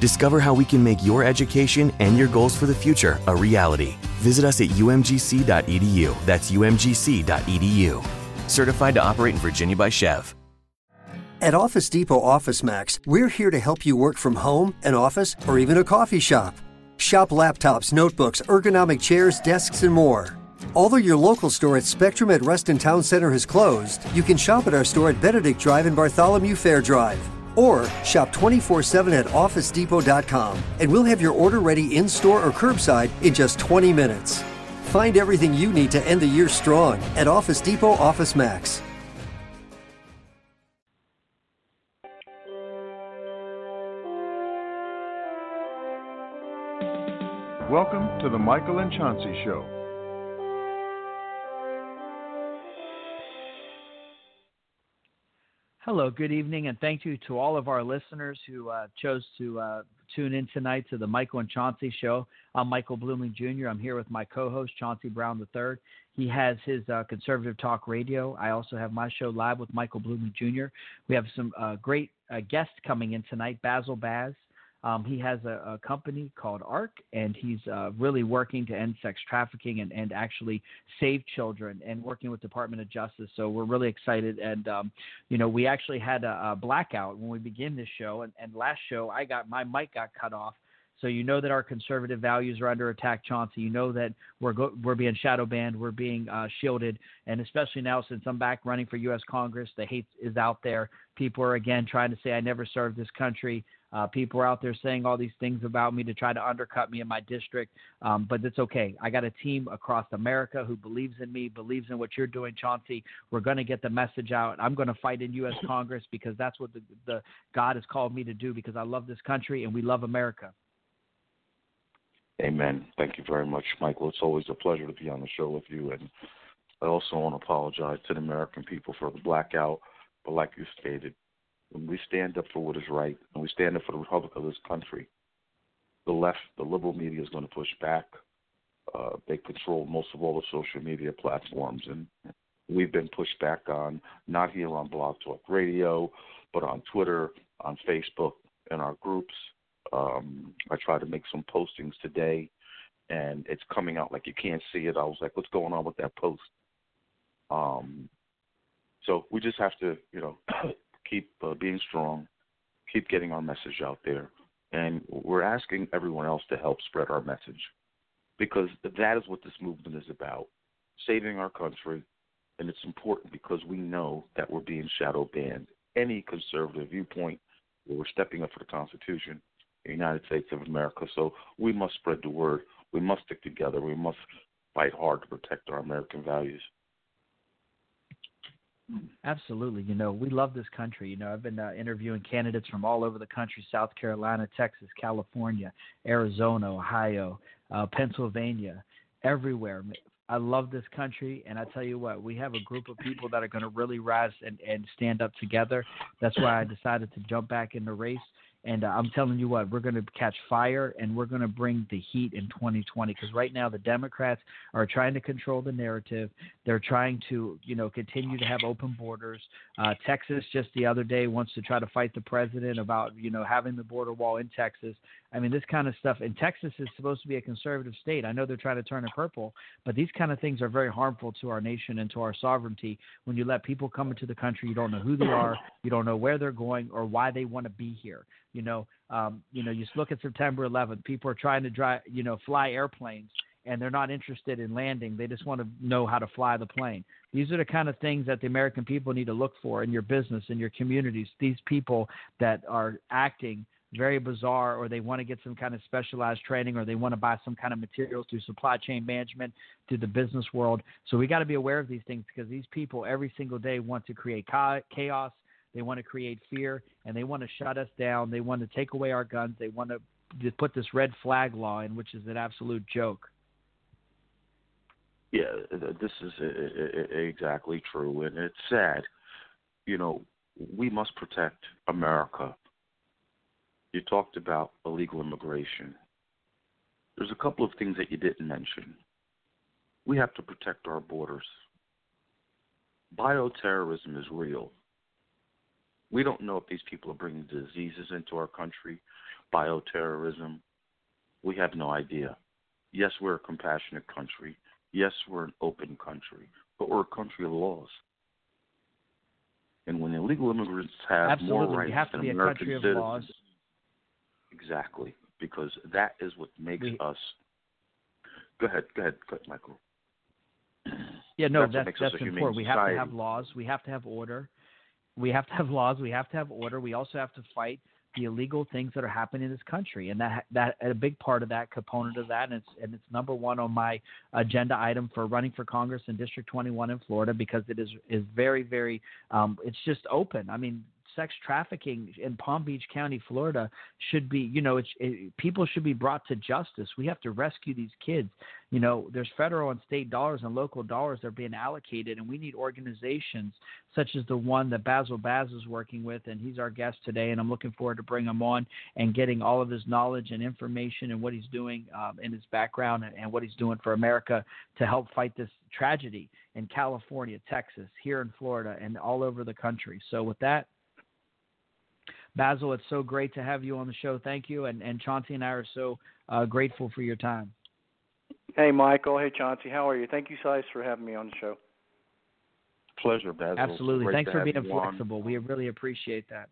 Discover how we can make your education and your goals for the future a reality. Visit us at umgc.edu. That's umgc.edu. Certified to operate in Virginia by SCHEV. At Office Depot Office Max, we're here to help you work from home, an office, or even a coffee shop. Shop laptops, notebooks, ergonomic chairs, desks, and more. Although your local store at Spectrum at Reston Town Center has closed, you can shop at our store at Benedict Drive and Bartholomew Fair Drive. Or shop 24 7 at OfficeDepot.com and we'll have your order ready in store or curbside in just 20 minutes. Find everything you need to end the year strong at Office Depot Office Max. Welcome to the Michael and Chauncey Show. Hello, good evening, and thank you to all of our listeners who uh, chose to uh, tune in tonight to the Michael and Chauncey Show. I'm Michael Bluemling Jr. I'm here with my co-host Chauncey Brown III. He has his uh, conservative talk radio. I also have my show live with Michael Bluemling Jr. We have some uh, great uh, guests coming in tonight. Bazzel Baz um, he has a, a, company called ARC, and he's uh, really working to end sex trafficking and, and actually save children and working with Department of Justice. So we're really excited. And, um, you know, we actually had a, a blackout when we began this show. And, and last show, I got my mic got cut off. So you know that our conservative values are under attack, Chauncey. You know that we're go- we're being shadow banned, we're being uh, shielded, and especially now since I'm back running for U.S. Congress, the hate is out there. People are again trying to say I never served this country. Uh, people are out there saying all these things about me to try to undercut me in my district, um, but it's okay. I got a team across America who believes in me, believes in what you're doing, Chauncey. We're going to get the message out. I'm going to fight in U.S. Congress because that's what the, the God has called me to do because I love this country and we love America. Amen. Thank you very much, Michael. It's always a pleasure to be on the show with you. And I also want to apologize to the American people for the blackout. But like you stated, when we stand up for what is right and we stand up for the republic of this country, the left, the liberal media is going to push back. Uh, they control most of all the social media platforms, and we've been pushed back on not here on Blog Talk Radio, but on Twitter, on Facebook, in our groups. Um, I tried to make some postings today, and it's coming out like you can't see it. I was like, "What's going on with that post?" Um, so we just have to, you know, keep uh, being strong, keep getting our message out there, and we're asking everyone else to help spread our message because that is what this movement is about saving our country. And it's important because we know that we're being shadow banned. Any conservative viewpoint, we're stepping up for the Constitution, the United States of America. So we must spread the word. We must stick together. We must fight hard to protect our American values. Absolutely. You know, we love this country. You know, I've been uh, interviewing candidates from all over the country South Carolina, Texas, California, Arizona, Ohio, uh, Pennsylvania, everywhere. I love this country, and I tell you what, we have a group of people that are going to really rise and, and stand up together. That's why I decided to jump back in the race and uh, I'm telling you what, we're going to catch fire and we're going to bring the heat in 2020 because right now the Democrats are trying to control the narrative. They're trying to, you know, continue to have open borders. Uh, Texas just the other day wants to try to fight the president about, you know, having the border wall in Texas. I mean, this kind of stuff. And Texas is supposed to be a conservative state. I know they're trying to turn it purple, but these kind of things are very harmful to our nation and to our sovereignty. When you let people come into the country, you don't know who they are, you don't know where they're going or why they want to be here. You know, um, you know, you look at September 11th. People are trying to drive, you know, fly airplanes and they're not interested in landing. They just want to know how to fly the plane. These are the kind of things that the American people need to look for in your business, in your communities. These people that are acting very bizarre or they want to get some kind of specialized training or they want to buy some kind of materials through supply chain management to the business world. So we got to be aware of these things because these people every single day want to create chaos, they want to create fear, and they want to shut us down. They want to take away our guns. They want to put this red flag law in, which is an absolute joke. Yeah, this is eh, eh, eh, exactly true, and it's sad. You know, we must protect America you talked about illegal immigration. There's a couple of things that you didn't mention. We have to protect our borders. Bioterrorism is real. We don't know if these people are bringing diseases into our country, bioterrorism. We have no idea. Yes, we're a compassionate country. Yes, we're an open country, but we're a country of laws. And when illegal immigrants have Absolutely. more rights we have to than be American a country of citizens, laws. Exactly, because that is what makes we, us. Go ahead, go ahead, Michael. Yeah, no, that's that's, that's important. We have to have laws. We have to have order. We have to have laws. We have to have order. We also have to fight the illegal things that are happening in this country, and that that a big part of that component of that, and it's and it's number one on my agenda item for running for Congress in District 21 in Florida because it is is very very um, it's just open. I mean, sex trafficking in Palm Beach County, Florida, should be, you know, it's, it, people should be brought to justice. We have to rescue these kids. You know, there's federal and state dollars and local dollars that are being allocated, and we need organizations such as the one that Bazzel Baz is working with, and he's our guest today, and I'm looking forward to bring him on and getting all of his knowledge and information and what he's doing um, in his background and, and what he's doing for America to help fight this tragedy in California, Texas, here in Florida, and all over the country. So, with that, Bazzel, it's so great to have you on the show. Thank you. And, and Chauncey and I are so uh, grateful for your time. Hey, Michael. Hey, Chauncey. How are you? Thank you, guys, for having me on the show. Pleasure, Bazzel. Absolutely. Great Thanks for being flexible. On. We really appreciate that.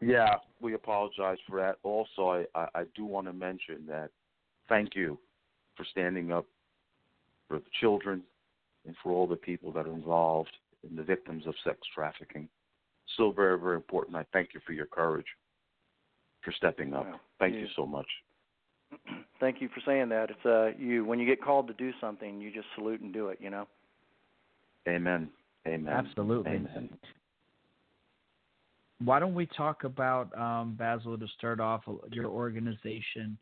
Yeah, we apologize for that. Also, I, I, I do want to mention that thank you for standing up for the children and for all the people that are involved in the victims of sex trafficking so very, very important. I thank you for your courage, for stepping up. Well, thank you, you so much. Thank you for saying that. It's uh, you when you get called to do something, you just salute and do it. You know. Amen. Amen. Absolutely. Amen. Why don't we talk about um, Bazzel to start off your organization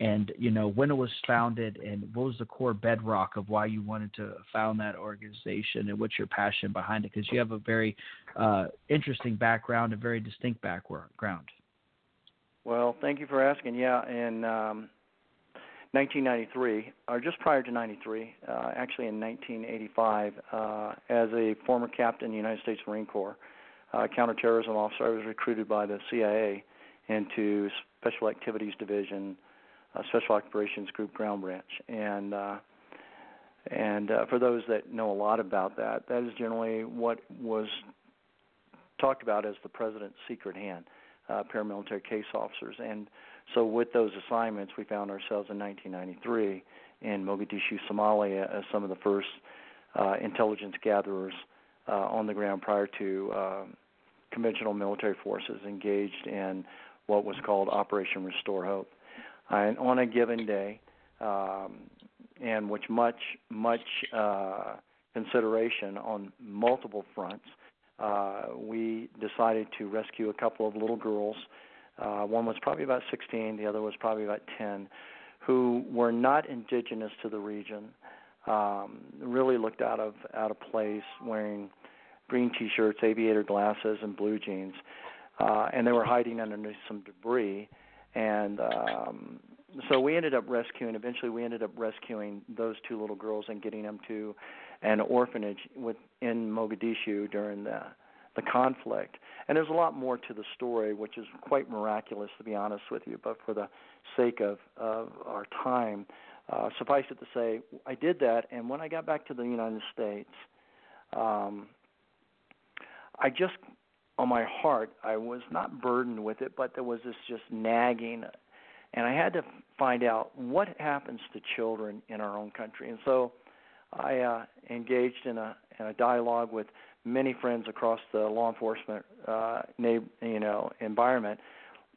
and you know when it was founded and what was the core bedrock of why you wanted to found that organization and what's your passion behind it? Because you have a very uh, interesting background a very distinct background. Well thank you for asking. Yeah in um, 1993 or just prior to 93 uh, actually in 1985 uh, as a former captain in the united states marine corps uh, counterterrorism officer i was recruited by the cia into special activities division uh, Special Operations Group Ground Branch, and uh, and uh, for those that know a lot about that, that is generally what was talked about as the president's secret hand, uh, paramilitary case officers. And so, with those assignments, we found ourselves in 1993 in Mogadishu, Somalia, as some of the first uh, intelligence gatherers uh, on the ground prior to uh, conventional military forces engaged in what was called Operation Restore Hope and on a given day, um, and which much much uh, consideration on multiple fronts. Uh, we decided to rescue a couple of little girls. Uh, one was probably about 16, the other was probably about 10, who were not indigenous to the region. Um, really looked out of out of place, wearing green T-shirts, aviator glasses, and blue jeans, uh, and they were hiding underneath some debris and um, so we ended up rescuing. Eventually, we ended up rescuing those two little girls and getting them to an orphanage within Mogadishu during the the conflict. And there's a lot more to the story, which is quite miraculous, to be honest with you. But for the sake of, of our time, uh, suffice it to say, I did that. And when I got back to the United States, um, I just on my heart, I was not burdened with it, but there was this just nagging and I had to find out what happens to children in our own country. And so I uh, engaged in a in a dialogue with many friends across the law enforcement uh, you know environment,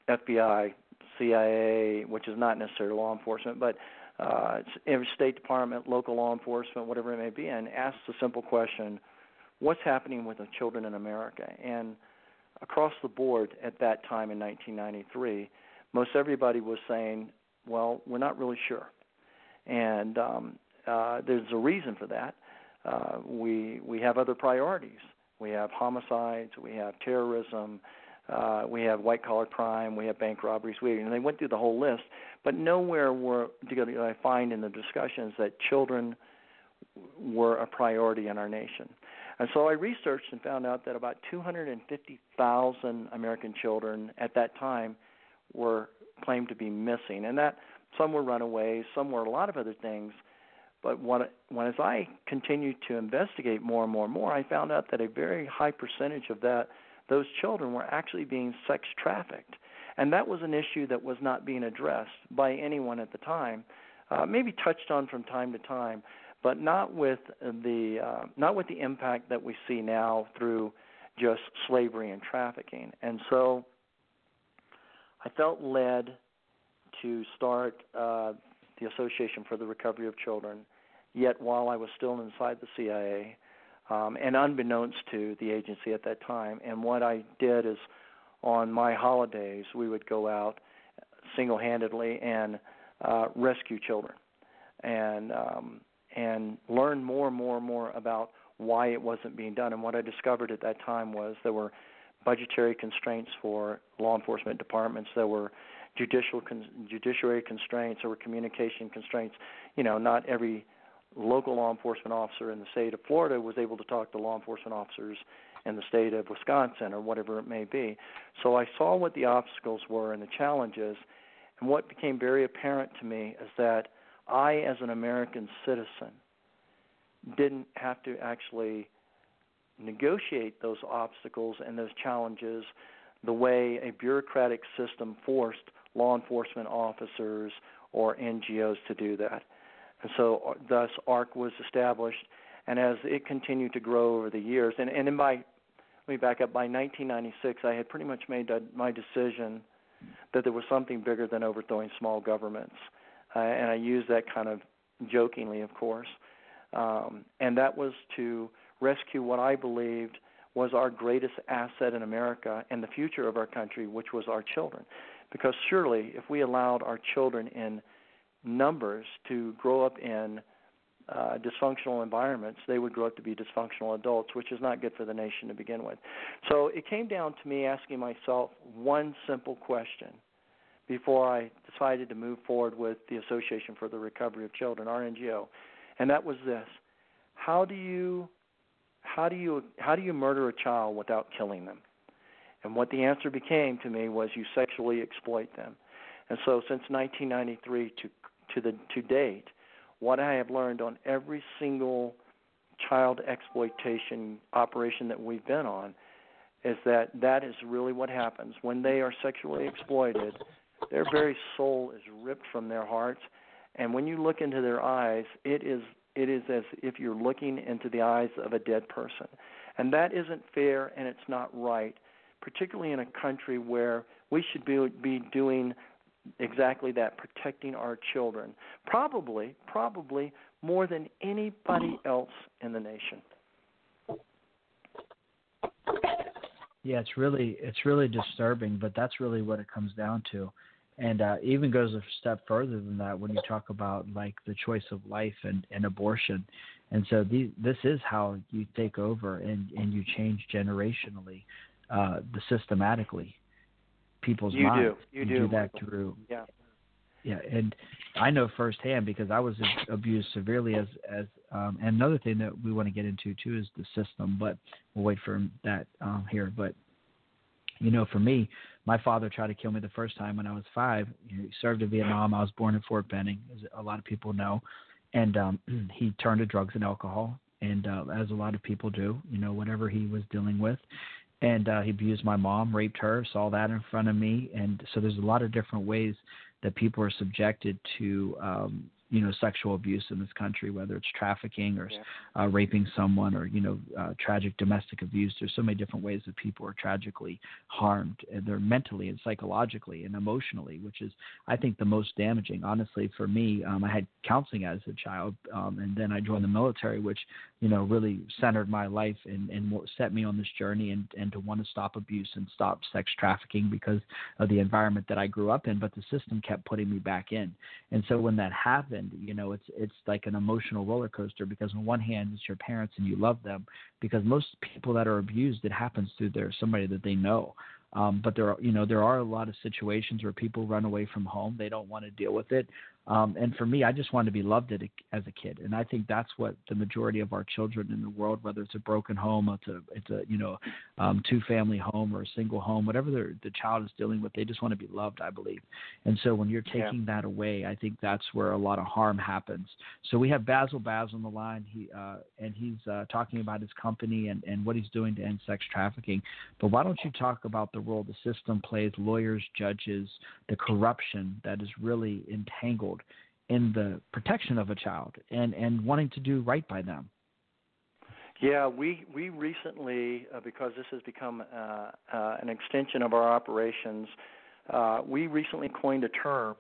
FBI, CIA, which is not necessarily law enforcement, but uh, every State Department, local law enforcement, whatever it may be, and asked the simple question: What's happening with the children in America? And across the board at that time in 1993, most everybody was saying, "Well, we're not really sure," and um, uh, there's a reason for that. Uh, we we have other priorities. We have homicides. We have terrorism. Uh, we have white collar crime. We have bank robberies. We and they went through the whole list, but nowhere were did I find in the discussions that children were a priority in our nation. And so I researched and found out that about 250,000 American children at that time were claimed to be missing, and that some were runaways, some were a lot of other things. But when, when as I continued to investigate more and more and more, I found out that a very high percentage of that those children were actually being sex trafficked, and that was an issue that was not being addressed by anyone at the time. Uh, maybe touched on from time to time, but not with the uh, not with the impact that we see now through just slavery and trafficking. And so, I felt led to start uh, the Association for the Recovery of Children. Yet, while I was still inside the CIA, um, and unbeknownst to the agency at that time, and what I did is, on my holidays, we would go out single-handedly and uh, rescue children, and um, and learn more and more and more about why it wasn't being done. And what I discovered at that time was there were budgetary constraints for law enforcement departments. There were judicial con- judiciary constraints. There were communication constraints. You know, not every local law enforcement officer in the state of Florida was able to talk to law enforcement officers in the state of Wisconsin or whatever it may be. So I saw what the obstacles were and the challenges. And what became very apparent to me is that I, as an American citizen, didn't have to actually negotiate those obstacles and those challenges the way a bureaucratic system forced law enforcement officers or NGOs to do that. And so, uh, thus, ARC was established, and as it continued to grow over the years, and, and in my, let me back up, by 1996, I had pretty much made my decision that there was something bigger than overthrowing small governments uh, and I use that kind of jokingly, of course. Um, and that was to rescue what I believed was our greatest asset in America and the future of our country, which was our children. Because surely, if we allowed our children in numbers to grow up in uh, dysfunctional environments, they would grow up to be dysfunctional adults, which is not good for the nation to begin with. So it came down to me asking myself one simple question before I decided to move forward with the Association for the Recovery of Children, our NGO, and that was this: how do you how do you how do you murder a child without killing them? And what the answer became to me was you sexually exploit them. And so since 1993 to to the to date, what I have learned on every single child exploitation operation that we've been on is that that is really what happens when they are sexually exploited their very soul is ripped from their hearts, and when you look into their eyes, it is it is as if you're looking into the eyes of a dead person. And that isn't fair and it's not right, particularly in a country where we should be be doing exactly that, protecting our children. Probably, probably more than anybody else in the nation. Yeah, it's really it's really disturbing, but that's really what it comes down to and uh, even goes a step further than that when you talk about like the choice of life and, and abortion. And so the, this is how you take over and, and you change generationally, uh, the systematically people's you minds. Do. You, you do. do that through. Yeah. Yeah, and I know firsthand because I was abused severely as as um, and another thing that we want to get into too is the system, but we'll wait for that um, here. But you know, for me, my father tried to kill me the first time when I was five. He served in Vietnam. I was born in Fort Benning, as a lot of people know, and um, he turned to drugs and alcohol, and uh, as a lot of people do, you know, whatever he was dealing with, and uh, he abused my mom, raped her, saw that in front of me, and so there's a lot of different ways that people are subjected to um, you know sexual abuse in this country, whether it's trafficking or yeah. uh, raping someone or you know uh, tragic domestic abuse. There's so many different ways that people are tragically harmed, and they're mentally and psychologically and emotionally, which is I think the most damaging. Honestly, for me, um, I had counseling as a child, um, and then I joined the military, which you know really centered my life and, and set me on this journey and, and to want to stop abuse and stop sex trafficking because of the environment that I grew up in. But the system kept putting me back in, and so when that happened you know it's it's like an emotional roller coaster because on one hand it's your parents and you love them because most people that are abused it happens through their somebody that they know um, but there are, you know, there are a lot of situations where people run away from home. They don't want to deal with it. Um, and for me, I just want to be loved as a kid, and I think that's what the majority of our children in the world, whether it's a broken home, it's a, it's a you know, um, two-family home or a single home, whatever the child is dealing with, they just want to be loved, I believe. And so when you're taking yeah. that away, I think that's where a lot of harm happens. So we have Bazzel Baz on the line, he uh, and he's uh, talking about his company and, and what he's doing to end sex trafficking. But why don't you talk about the role the system plays, lawyers, judges, the corruption that is really entangled in the protection of a child and, and wanting to do right by them. Yeah, we we recently, uh, because this has become uh, uh, an extension of our operations, uh, we recently coined a term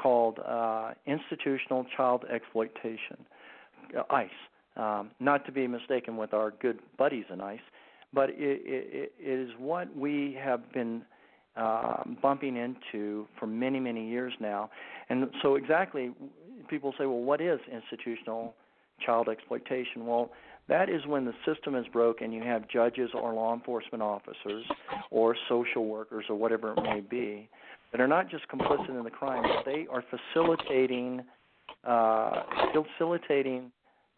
called uh, institutional child exploitation, uh, ICE. Um, not to be mistaken with our good buddies in ICE, but it, it, it is what we have been uh, bumping into for many, many years now. And so, exactly, people say, well, what is institutional child exploitation? Well, that is when the system is broke and you have judges or law enforcement officers or social workers or whatever it may be that are not just complicit in the crime, but they are facilitating uh, facilitating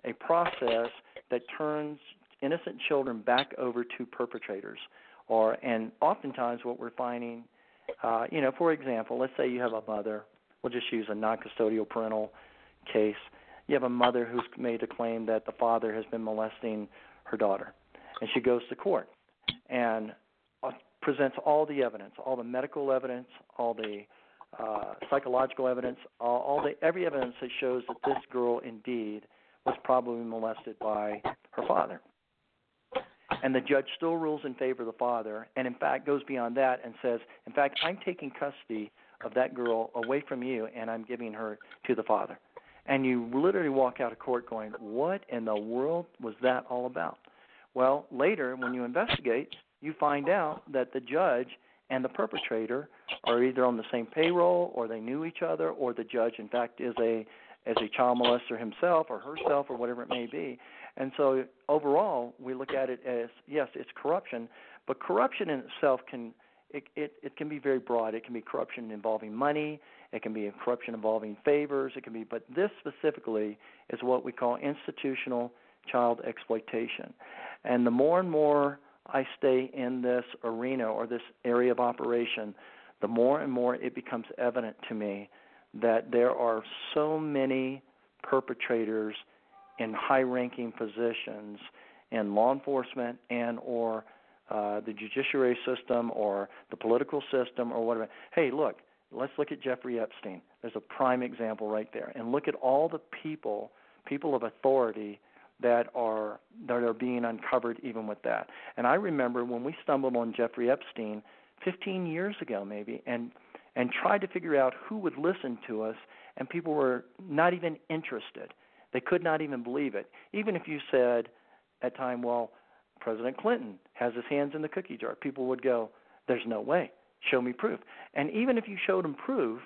a process that turns innocent children back over to perpetrators. Or and oftentimes what we're finding, uh, you know, for example, let's say you have a mother. We'll just use a non-custodial parental case. You have a mother who's made a claim that the father has been molesting her daughter, and she goes to court and uh, presents all the evidence, all the medical evidence, all the uh, psychological evidence, all, all the every evidence that shows that this girl indeed was probably molested by her father and the judge still rules in favor of the father, and in fact goes beyond that and says, in fact, I'm taking custody of that girl away from you, and I'm giving her to the father. And you literally walk out of court going, what in the world was that all about? Well, later when you investigate, you find out that the judge and the perpetrator are either on the same payroll or they knew each other or the judge in fact is a as a child molester himself or herself or whatever it may be and so overall, we look at it as yes, it's corruption, but corruption in itself can it, it, it can be very broad. It can be corruption involving money. It can be corruption involving favors. It can be, but this specifically is what we call institutional child exploitation. And the more and more I stay in this arena or this area of operation, the more and more it becomes evident to me that there are so many perpetrators in high-ranking positions in law enforcement and or uh, the judiciary system or the political system or whatever. Hey, look, let's look at Jeffrey Epstein. There's a prime example right there, and look at all the people, people of authority that are that are being uncovered even with that. And I remember when we stumbled on Jeffrey Epstein 15 years ago maybe and and tried to figure out who would listen to us and people were not even interested. They could not even believe it. Even if you said at time, well, President Clinton has his hands in the cookie jar, people would go, there's no way. Show me proof. And even if you showed them proof,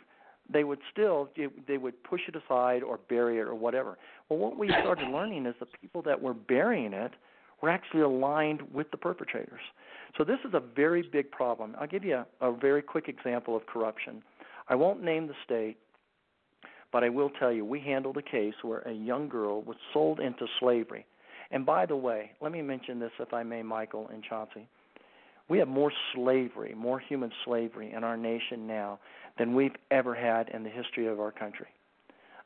they would still they would push it aside or bury it or whatever. Well, what we started learning is the people that were burying it were actually aligned with the perpetrators. So this is a very big problem. I'll give you a, a very quick example of corruption. I won't name the state, but I will tell you, we handled a case where a young girl was sold into slavery. And by the way, let me mention this, if I may, Michael and Chauncey. We have more slavery, more human slavery in our nation now than we've ever had in the history of our country.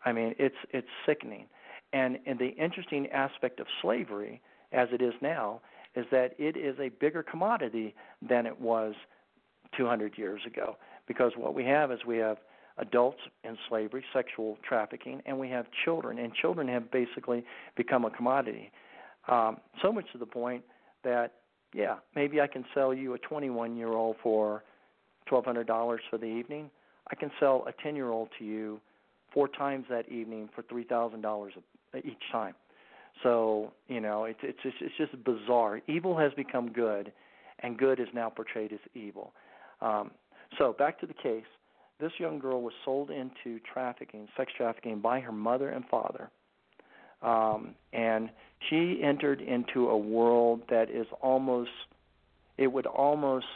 I mean, it's it's sickening. And and the interesting aspect of slavery, as it is now, is that it is a bigger commodity than it was 200 years ago. Because what we have is we have adults in slavery, sexual trafficking, and we have children. And children have basically become a commodity. Um, so much to the point that, yeah, maybe I can sell you a 21 year old for $1,200 for the evening. I can sell a 10 year old to you four times that evening for $3,000 each time. So you know, it's it's it's just bizarre. Evil has become good, and good is now portrayed as evil. Um, so back to the case. This young girl was sold into trafficking, sex trafficking, by her mother and father, um, and she entered into a world that is almost. It would almost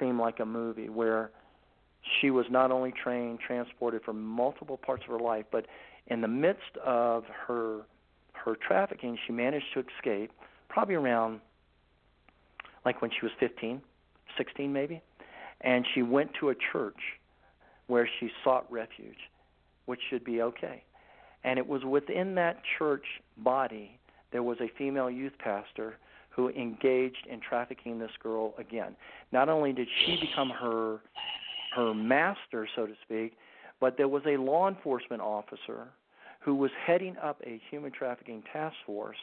seem like a movie where she was not only trained, transported from multiple parts of her life, but in the midst of her her trafficking, she managed to escape probably around like when she was 15, 16 maybe, and she went to a church where she sought refuge, which should be okay. And it was within that church body there was a female youth pastor who engaged in trafficking this girl again. Not only did she become her her master, so to speak, but there was a law enforcement officer who was heading up a human trafficking task force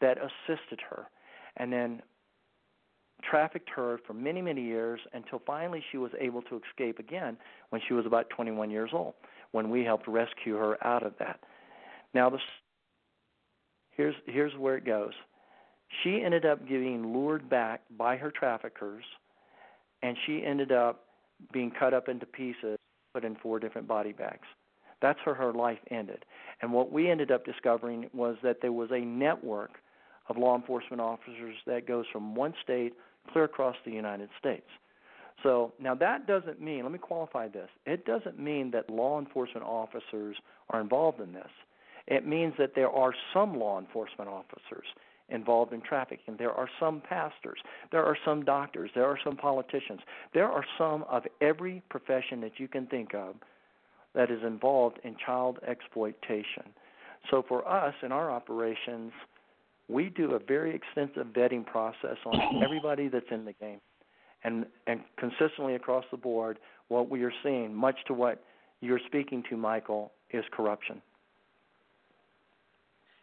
that assisted her and then trafficked her for many, many years until finally she was able to escape again when she was about 21 years old, when we helped rescue her out of that. Now, this, here's, here's where it goes. She ended up getting lured back by her traffickers, and she ended up being cut up into pieces, put in four different body bags. That's where her life ended. And what we ended up discovering was that there was a network of law enforcement officers that goes from one state clear across the United States. So now that doesn't mean, let me qualify this, it doesn't mean that law enforcement officers are involved in this. It means that there are some law enforcement officers involved in trafficking. There are some pastors, there are some doctors, there are some politicians, there are some of every profession that you can think of that is involved in child exploitation. So for us in our operations, we do a very extensive vetting process on everybody that's in the game. And and consistently across the board, what we are seeing, much to what you're speaking to, Michael, is corruption.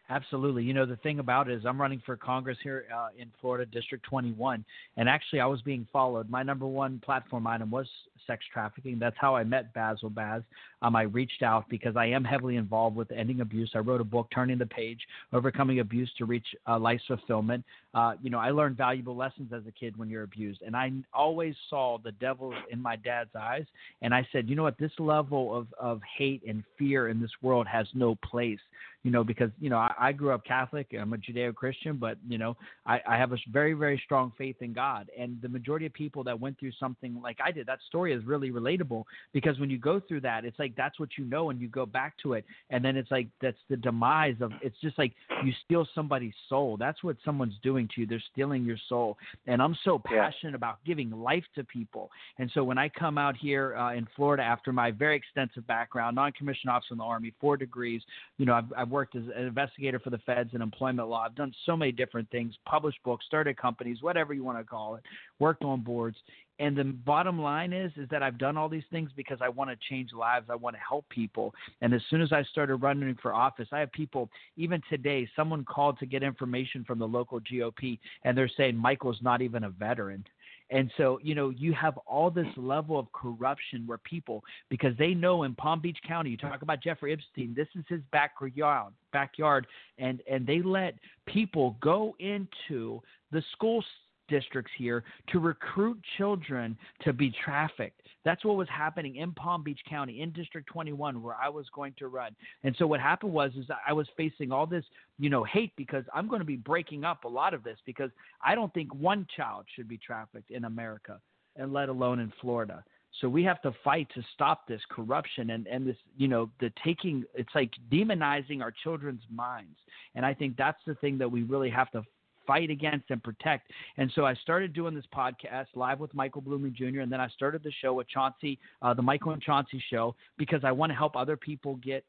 Absolutely. You know, the thing about it is I'm running for Congress here uh, in Florida, District 21, and actually I was being followed. My number one platform item was sex trafficking. That's how I met Bazzel Baz. Um, I reached out because I am heavily involved with ending abuse. I wrote a book, Turning the Page, Overcoming Abuse to Reach uh, Life Fulfillment. Uh, you know, I learned valuable lessons as a kid when you're abused, and I always saw the devil in my dad's eyes. And I said, you know what, this level of, of hate and fear in this world has no place you know, because you know I, I grew up Catholic. I'm a Judeo-Christian, but you know I, I have a very very strong faith in God. And the majority of people that went through something like I did, that story is really relatable because when you go through that, it's like that's what you know, and you go back to it, and then it's like that's the demise of. It's just like you steal somebody's soul. That's what someone's doing to you. They're stealing your soul. And I'm so passionate yeah. about giving life to people. And so when I come out here uh, in Florida after my very extensive background, non-commissioned officer in the Army, four degrees, you know, I've, I've worked as an investigator for the feds in employment law. I've done so many different things, published books, started companies, whatever you want to call it, worked on boards. And the bottom line is is that I've done all these things because I want to change lives. I want to help people. And as soon as I started running for office, I have people even today, someone called to get information from the local GOP and they're saying Michael's not even a veteran. And so, you know, you have all this level of corruption where people, because they know in Palm Beach County, you talk about Jeffrey Epstein, this is his backyard, backyard, and and they let people go into the school districts here to recruit children to be trafficked. That's what was happening in Palm Beach County in District 21 where I was going to run. And so what happened was is I was facing all this, you know, hate because I'm going to be breaking up a lot of this because I don't think one child should be trafficked in America and let alone in Florida. So we have to fight to stop this corruption and, and this, you know, the taking, it's like demonizing our children's minds. And I think that's the thing that we really have to fight against and protect. And so I started doing this podcast live with Michael Bluemling Jr. And then I started the show with Chauncey, uh, the Michael and Chauncey show, because I want to help other people get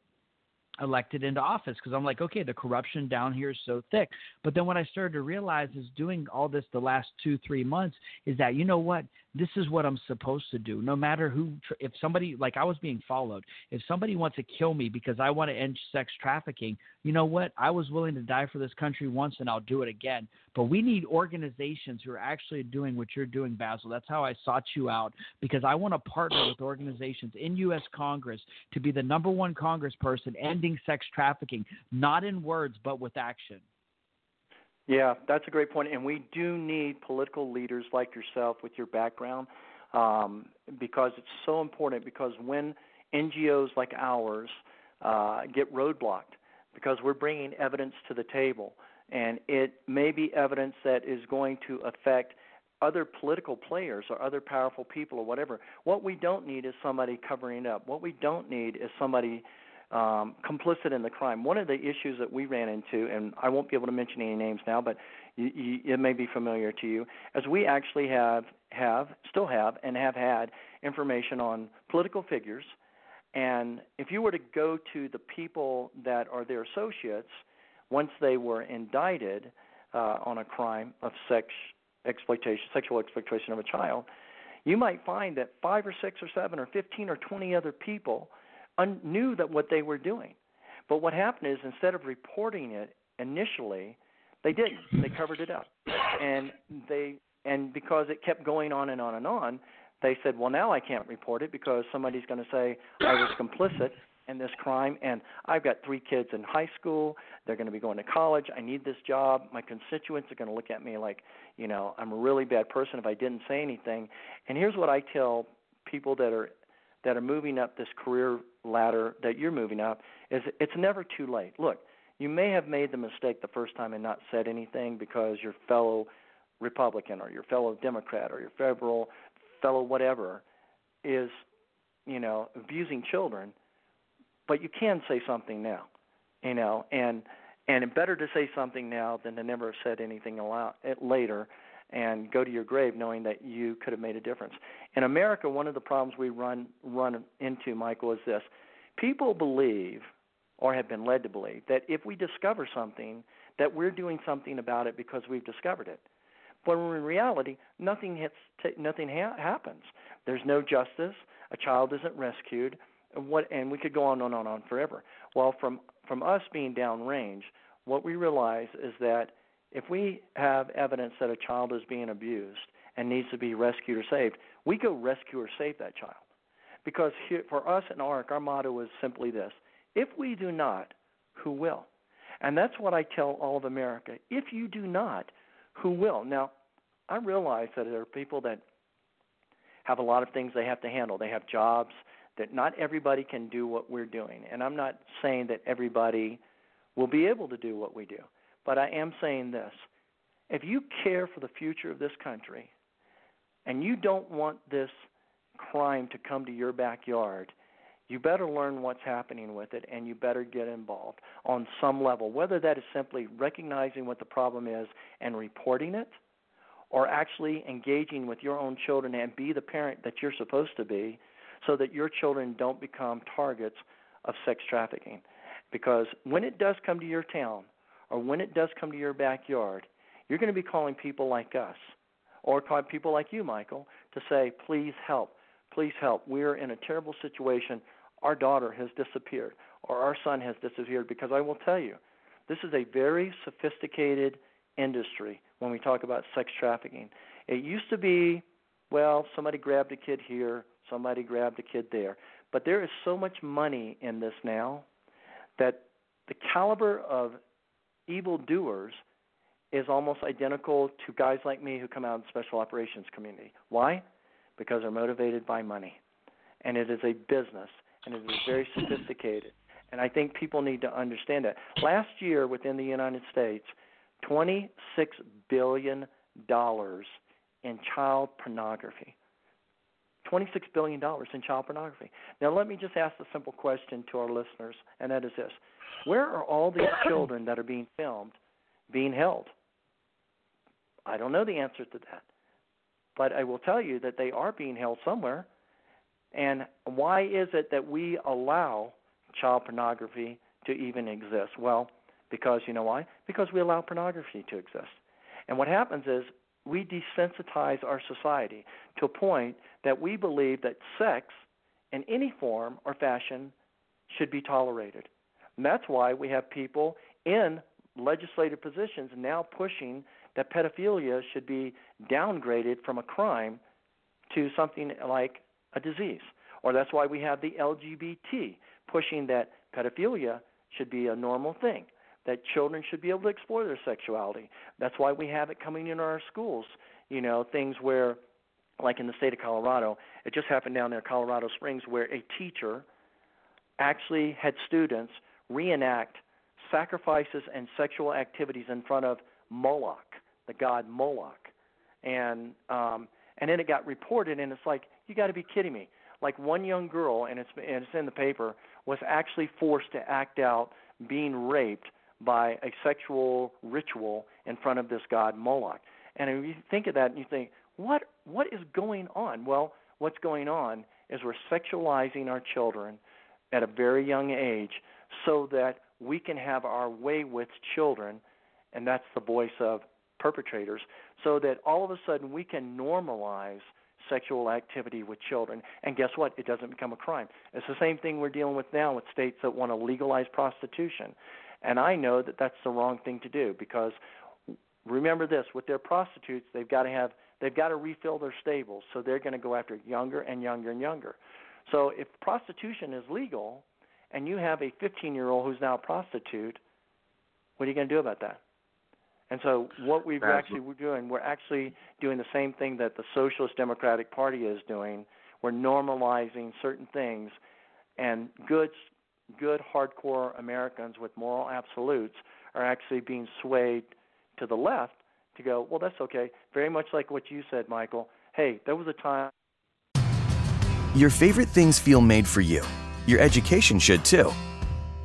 elected into office because I'm like, okay, the corruption down here is so thick. But then what I started to realize is doing all this the last two, three months is that, you know what? This is what I'm supposed to do. No matter who, if somebody, like I was being followed, if somebody wants to kill me because I want to end sex trafficking, you know what? I was willing to die for this country once and I'll do it again. But we need organizations who are actually doing what you're doing, Bazzel. That's how I sought you out because I want to partner with organizations in U.S. Congress to be the number one congressperson ending sex trafficking, not in words, but with action. Yeah, that's a great point. And we do need political leaders like yourself with your background um, because it's so important. Because when NGOs like ours uh, get roadblocked, because we're bringing evidence to the table, and it may be evidence that is going to affect other political players or other powerful people or whatever. What we don't need is somebody covering up. What we don't need is somebody um, complicit in the crime. One of the issues that we ran into, and I won't be able to mention any names now, but you, you, it may be familiar to you, as we actually have have still have and have had information on political figures. And if you were to go to the people that are their associates, once they were indicted uh, on a crime of sex exploitation, sexual exploitation of a child, you might find that five or six or seven or fifteen or twenty other people un- knew that what they were doing. But what happened is instead of reporting it initially, they didn't. They covered it up, and they and because it kept going on and on and on, they said, well, now I can't report it because somebody's going to say I was complicit in this crime, and I've got three kids in high school. They're going to be going to college. I need this job. My constituents are going to look at me like, you know, I'm a really bad person if I didn't say anything. And here's what I tell people that are that are moving up this career ladder that you're moving up is it's never too late. Look, you may have made the mistake the first time and not said anything because your fellow Republican or your fellow Democrat or your federal fellow whatever is, you know, abusing children, but you can say something now, you know, and and better to say something now than to never have said anything later and go to your grave knowing that you could have made a difference. In America, one of the problems we run run into, Michael, is this: people believe, or have been led to believe, that if we discover something, that we're doing something about it because we've discovered it. But in reality, nothing hits, nothing ha- happens. There's no justice. A child isn't rescued. And What, and we could go on and on on forever. Well, from from us being downrange, what we realize is that if we have evidence that a child is being abused and needs to be rescued or saved, we go rescue or save that child. Because here, for us in ARC, our motto is simply this if we do not, who will? And that's what I tell all of America. If you do not, who will? Now, I realize that there are people that have a lot of things they have to handle. They have jobs that not everybody can do what we're doing. And I'm not saying that everybody will be able to do what we do. But I am saying this if you care for the future of this country and you don't want this crime to come to your backyard, you better learn what's happening with it and you better get involved on some level, whether that is simply recognizing what the problem is and reporting it, or actually engaging with your own children and be the parent that you're supposed to be so that your children don't become targets of sex trafficking. Because when it does come to your town, or when it does come to your backyard, you're going to be calling people like us or people like you, Michael, to say, please help, please help. We're in a terrible situation. Our daughter has disappeared or our son has disappeared because I will tell you, this is a very sophisticated industry when we talk about sex trafficking. It used to be, well, somebody grabbed a kid here, somebody grabbed a kid there. But there is so much money in this now that the caliber of evildoers is almost identical to guys like me who come out in the special operations community. Why? Because they're motivated by money. And it is a business, and it is very sophisticated. And I think people need to understand that. Last year within the United States, $26 billion in child pornography. $26 billion in child pornography. Now, let me just ask a simple question to our listeners, and that is this where are all these children that are being filmed being held? I don't know the answer to that. But I will tell you that they are being held somewhere. And why is it that we allow child pornography to even exist? Well, because you know why? Because we allow pornography to exist. And what happens is we desensitize our society to a point that we believe that sex in any form or fashion should be tolerated. And that's why we have people in legislative positions now pushing that pedophilia should be downgraded from a crime to something like a disease. Or that's why we have the LGBT pushing that pedophilia should be a normal thing, that children should be able to explore their sexuality. That's why we have it coming in our schools. You know, things where, like in the state of Colorado, it just happened down there, Colorado Springs, where a teacher actually had students reenact sacrifices and sexual activities in front of Moloch, the god Moloch, and um, and then it got reported, and it's like you got to be kidding me. Like one young girl, and it's and it's in the paper, was actually forced to act out being raped by a sexual ritual in front of this god Moloch. And if you think of that, and you think, what what is going on? Well, what's going on is we're sexualizing our children at a very young age so that we can have our way with children, and that's the voice of perpetrators, so that all of a sudden we can normalize sexual activity with children. And guess what? It doesn't become a crime. It's the same thing we're dealing with now with states that want to legalize prostitution. And I know that that's the wrong thing to do because remember this with their prostitutes, they've got to have they've got to refill their stables, so they're going to go after younger and younger and younger. So if prostitution is legal, and you have a 15 year old who's now a prostitute, what are you going to do about that? And so, what we've actually we're doing, we're actually doing the same thing that the Socialist Democratic Party is doing. We're normalizing certain things, and good, good hardcore Americans with moral absolutes are actually being swayed to the left to go, well, that's okay. Very much like what you said, Michael. Hey, there was a time. Your favorite things feel made for you. Your education should too.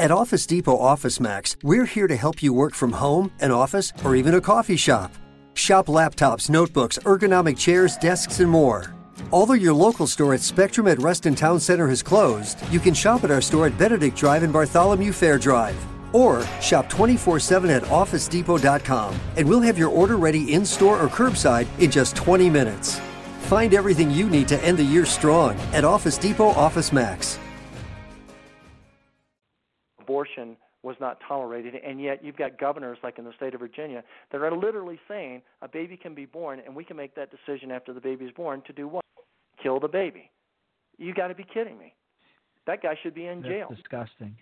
At Office Depot Office Max, we're here to help you work from home, an office, or even a coffee shop. Shop laptops, notebooks, ergonomic chairs, desks, and more. Although your local store at Spectrum at Reston Town Center has closed, you can shop at our store at Benedict Drive and Bartholomew Fair Drive. Or shop 24 7 at OfficeDepot.com and we'll have your order ready in store or curbside in just 20 minutes. Find everything you need to end the year strong at Office Depot Office Max abortion was not tolerated, and yet you've got governors like in the state of Virginia that are literally saying a baby can be born, and we can make that decision after the baby is born to do what? Kill the baby. You got to be kidding me. That guy should be in That's jail. Disgusting.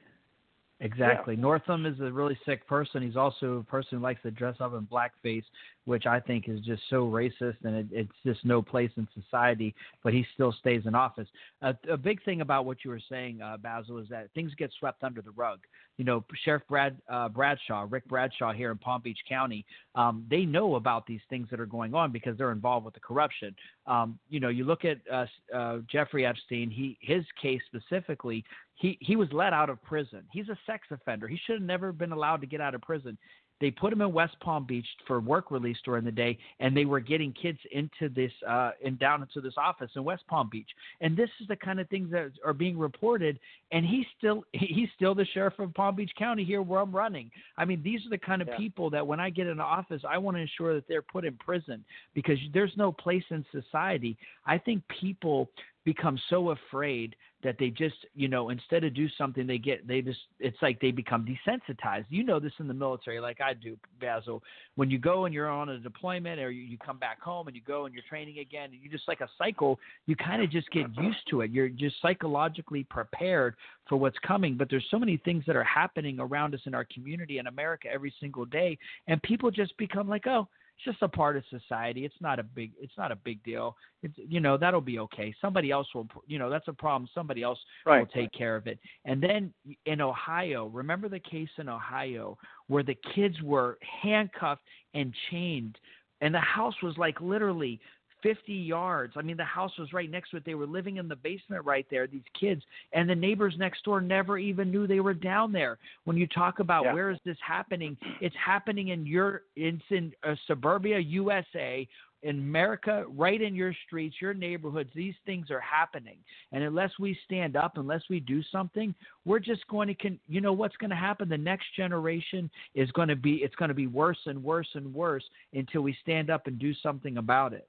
Exactly. Yeah. Northam is a really sick person. He's also a person who likes to dress up in blackface, which I think is just so racist and it, it's just no place in society. But he still stays in office. A big thing about what you were saying, uh, Bazzel, is that things get swept under the rug. You know, Sheriff Brad uh, Bradshaw, Rick Bradshaw here in Palm Beach County, um, they know about these things that are going on because they're involved with the corruption. Um, you know, you look at uh, uh, Jeffrey Epstein. He his case specifically he he was let out of prison. He's a sex offender. He should have never been allowed to get out of prison. They put him in West Palm Beach for work release during the day, and they were getting kids into this uh, and down into this office in West Palm Beach. And this is the kind of things that are being reported. And he's still he's still the sheriff of Palm Beach County here where I'm running. I mean, these are the kind of yeah. people that when I get in office, I want to ensure that they're put in prison because there's no place in society. I think people become so afraid that they just, you know, instead of do something, they get, they just, it's like they become desensitized. You know this in the military, like I do, Bazzel. When you go and you're on a deployment, or you, you come back home and you go and you're training again, and you just like a cycle, you kind of just get used to it. You're just psychologically prepared for what's coming. But there's so many things that are happening around us in our community in America every single day, and people just become like, oh it's just a part of society. It's not a big it's not a big deal. It's you know that'll be okay. Somebody else will you know that's a problem. Somebody else right. will take care of it. And then in Ohio, remember the case in Ohio where the kids were handcuffed and chained and the house was like literally 50 yards. I mean, the house was right next to it. They were living in the basement right there, these kids, and the neighbors next door never even knew they were down there. When you talk about yeah. where is this happening, it's happening in your, it's in uh, suburbia, USA, in America, right in your streets, your neighborhoods, these things are happening. And unless we stand up, unless we do something, we're just going to, con- you know, what's going to happen? The next generation is going to be, it's going to be worse and worse and worse until we stand up and do something about it.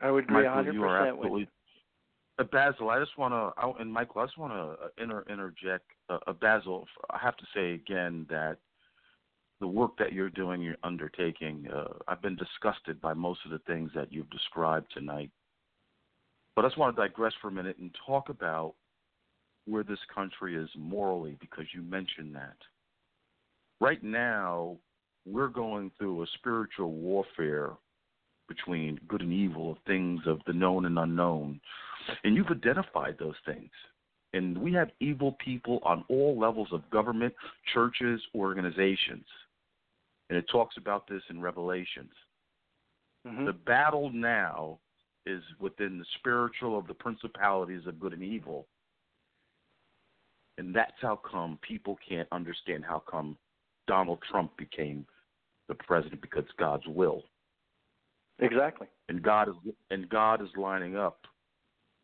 I would agree Michael, 100% you are absolutely. with. Uh, Bazzel, I just want to, and Michael, I just want to uh, inter, interject. Uh, uh, Bazzel, I have to say again that the work that you're doing, you're undertaking, uh, I've been disgusted by most of the things that you've described tonight. But I just want to digress for a minute and talk about where this country is morally, because you mentioned that. Right now, we're going through a spiritual warfare between good and evil, of things of the known and unknown. And you've identified those things. And we have evil people on all levels of government, churches, organizations. And it talks about this in Revelations. Mm-hmm. The battle now is within the spiritual of the principalities of good and evil. And that's how come people can't understand how come Donald Trump became the president because God's will. Exactly. And God is and God is lining up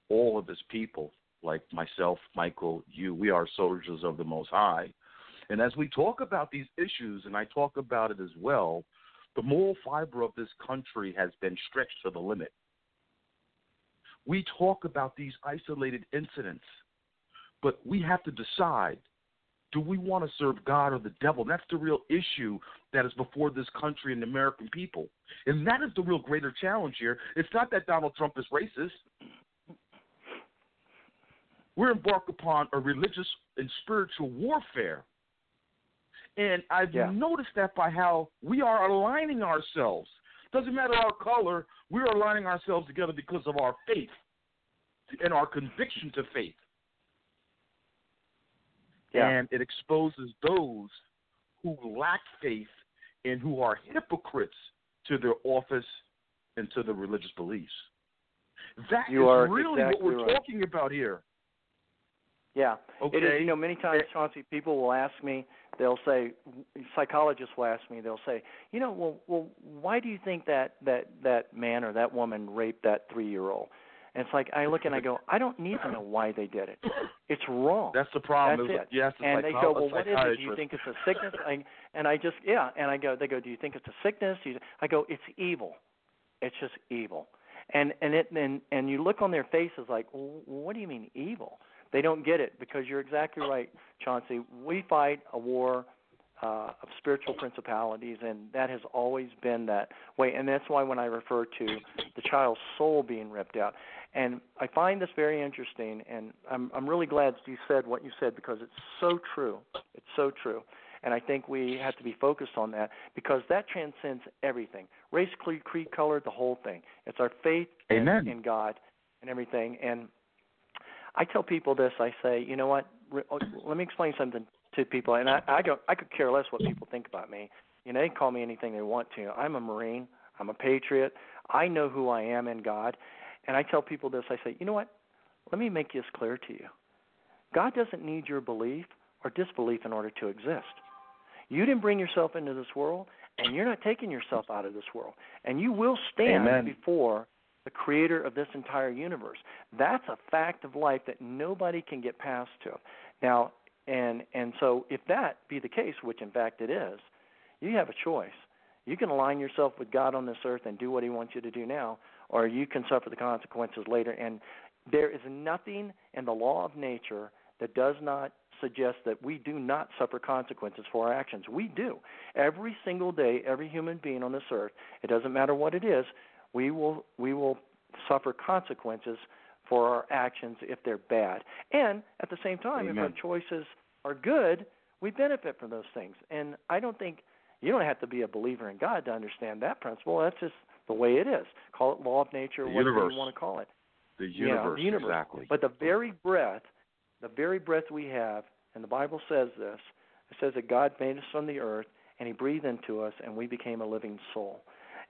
all of his people, like myself, Michael, you, we are soldiers of the most high. And as we talk about these issues, and I talk about it as well, the moral fiber of this country has been stretched to the limit. We talk about these isolated incidents, but we have to decide do we want to serve God or the devil? And that's the real issue that is before this country and the American people. And that is the real greater challenge here. It's not that Donald Trump is racist. We're embarked upon a religious and spiritual warfare. And I've yeah. noticed that by how we are aligning ourselves. Doesn't matter our color, we are aligning ourselves together because of our faith and our conviction to faith yeah. and it exposes those who lack faith and who are hypocrites to their office and to the religious beliefs. That you is really exactly what we're right. talking about here. Yeah, okay. it is. You know, many times, eh. Chauncey, people will ask me. They'll say, psychologists will ask me. They'll say, you know, well, well, why do you think that that that man or that woman raped that three-year-old? And it's like I look and I go, I don't need to know why they did it. It's wrong. That's the problem. That's it. Yes, and they go, well, what is it? Do you think it's a sickness? I, and I just, yeah. And I go, they go, do you think it's a sickness? You, I go, it's evil. It's just evil. And and it and and you look on their faces like, well, what do you mean evil? They don't get it because you're exactly right, Chauncey. We fight a war uh, of spiritual principalities, and that has always been that way. And that's why when I refer to the child's soul being ripped out, and I find this very interesting, and I'm I'm really glad you said what you said because it's so true. It's so true. And I think we have to be focused on that because that transcends everything race, creed, color, the whole thing. It's our faith in, in God and everything. And I tell people this I say, you know what? Let me explain something to people. And I, I, don't, I could care less what people think about me. You know, they can call me anything they want to. I'm a Marine, I'm a patriot. I know who I am in God. And I tell people this I say, you know what? Let me make this clear to you. God doesn't need your belief or disbelief in order to exist. You didn't bring yourself into this world, and you're not taking yourself out of this world. And you will stand Amen. before the creator of this entire universe. That's a fact of life that nobody can get past to. Now, and and so if that be the case, which in fact it is, you have a choice. You can align yourself with God on this earth and do what he wants you to do now, or you can suffer the consequences later and there is nothing in the law of nature that does not suggest that we do not suffer consequences for our actions. We do. Every single day, every human being on this earth, it doesn't matter what it is, we will we will suffer consequences for our actions if they're bad. And at the same time, Amen. if our choices are good, we benefit from those things. And I don't think you don't have to be a believer in God to understand that principle. That's just the way it is. Call it law of nature, whatever you want to call it. The Yeah, universe, the universe. exactly. But the very breath, the very breath we have, and the Bible says this, it says that God made us from the earth and He breathed into us and we became a living soul.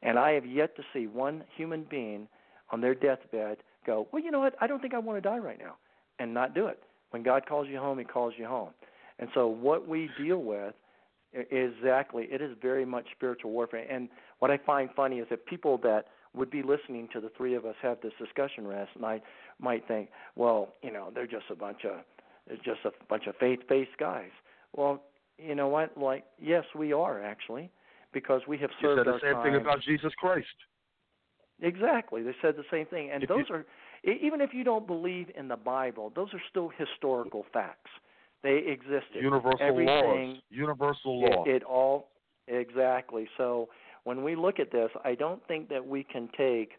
And I have yet to see one human being on their deathbed go, well, you know what? I don't think I want to die right now, and not do it. When God calls you home, He calls you home. And so what we deal with i- exactly, it is very much spiritual warfare. And what I find funny is that people that would be listening to the three of us have this discussion last night might think, well, you know, they're just a bunch of it's just a bunch of faith-based guys. Well, you know what? Like, yes, we are actually, because we have served. you said the same time. thing about Jesus Christ. Exactly. They said the same thing. And If those you- are even if you don't believe in the Bible, those are still historical facts. They existed. Universal Everything laws. Universal it, law. it all exactly. So when we look at this, I don't think that we can take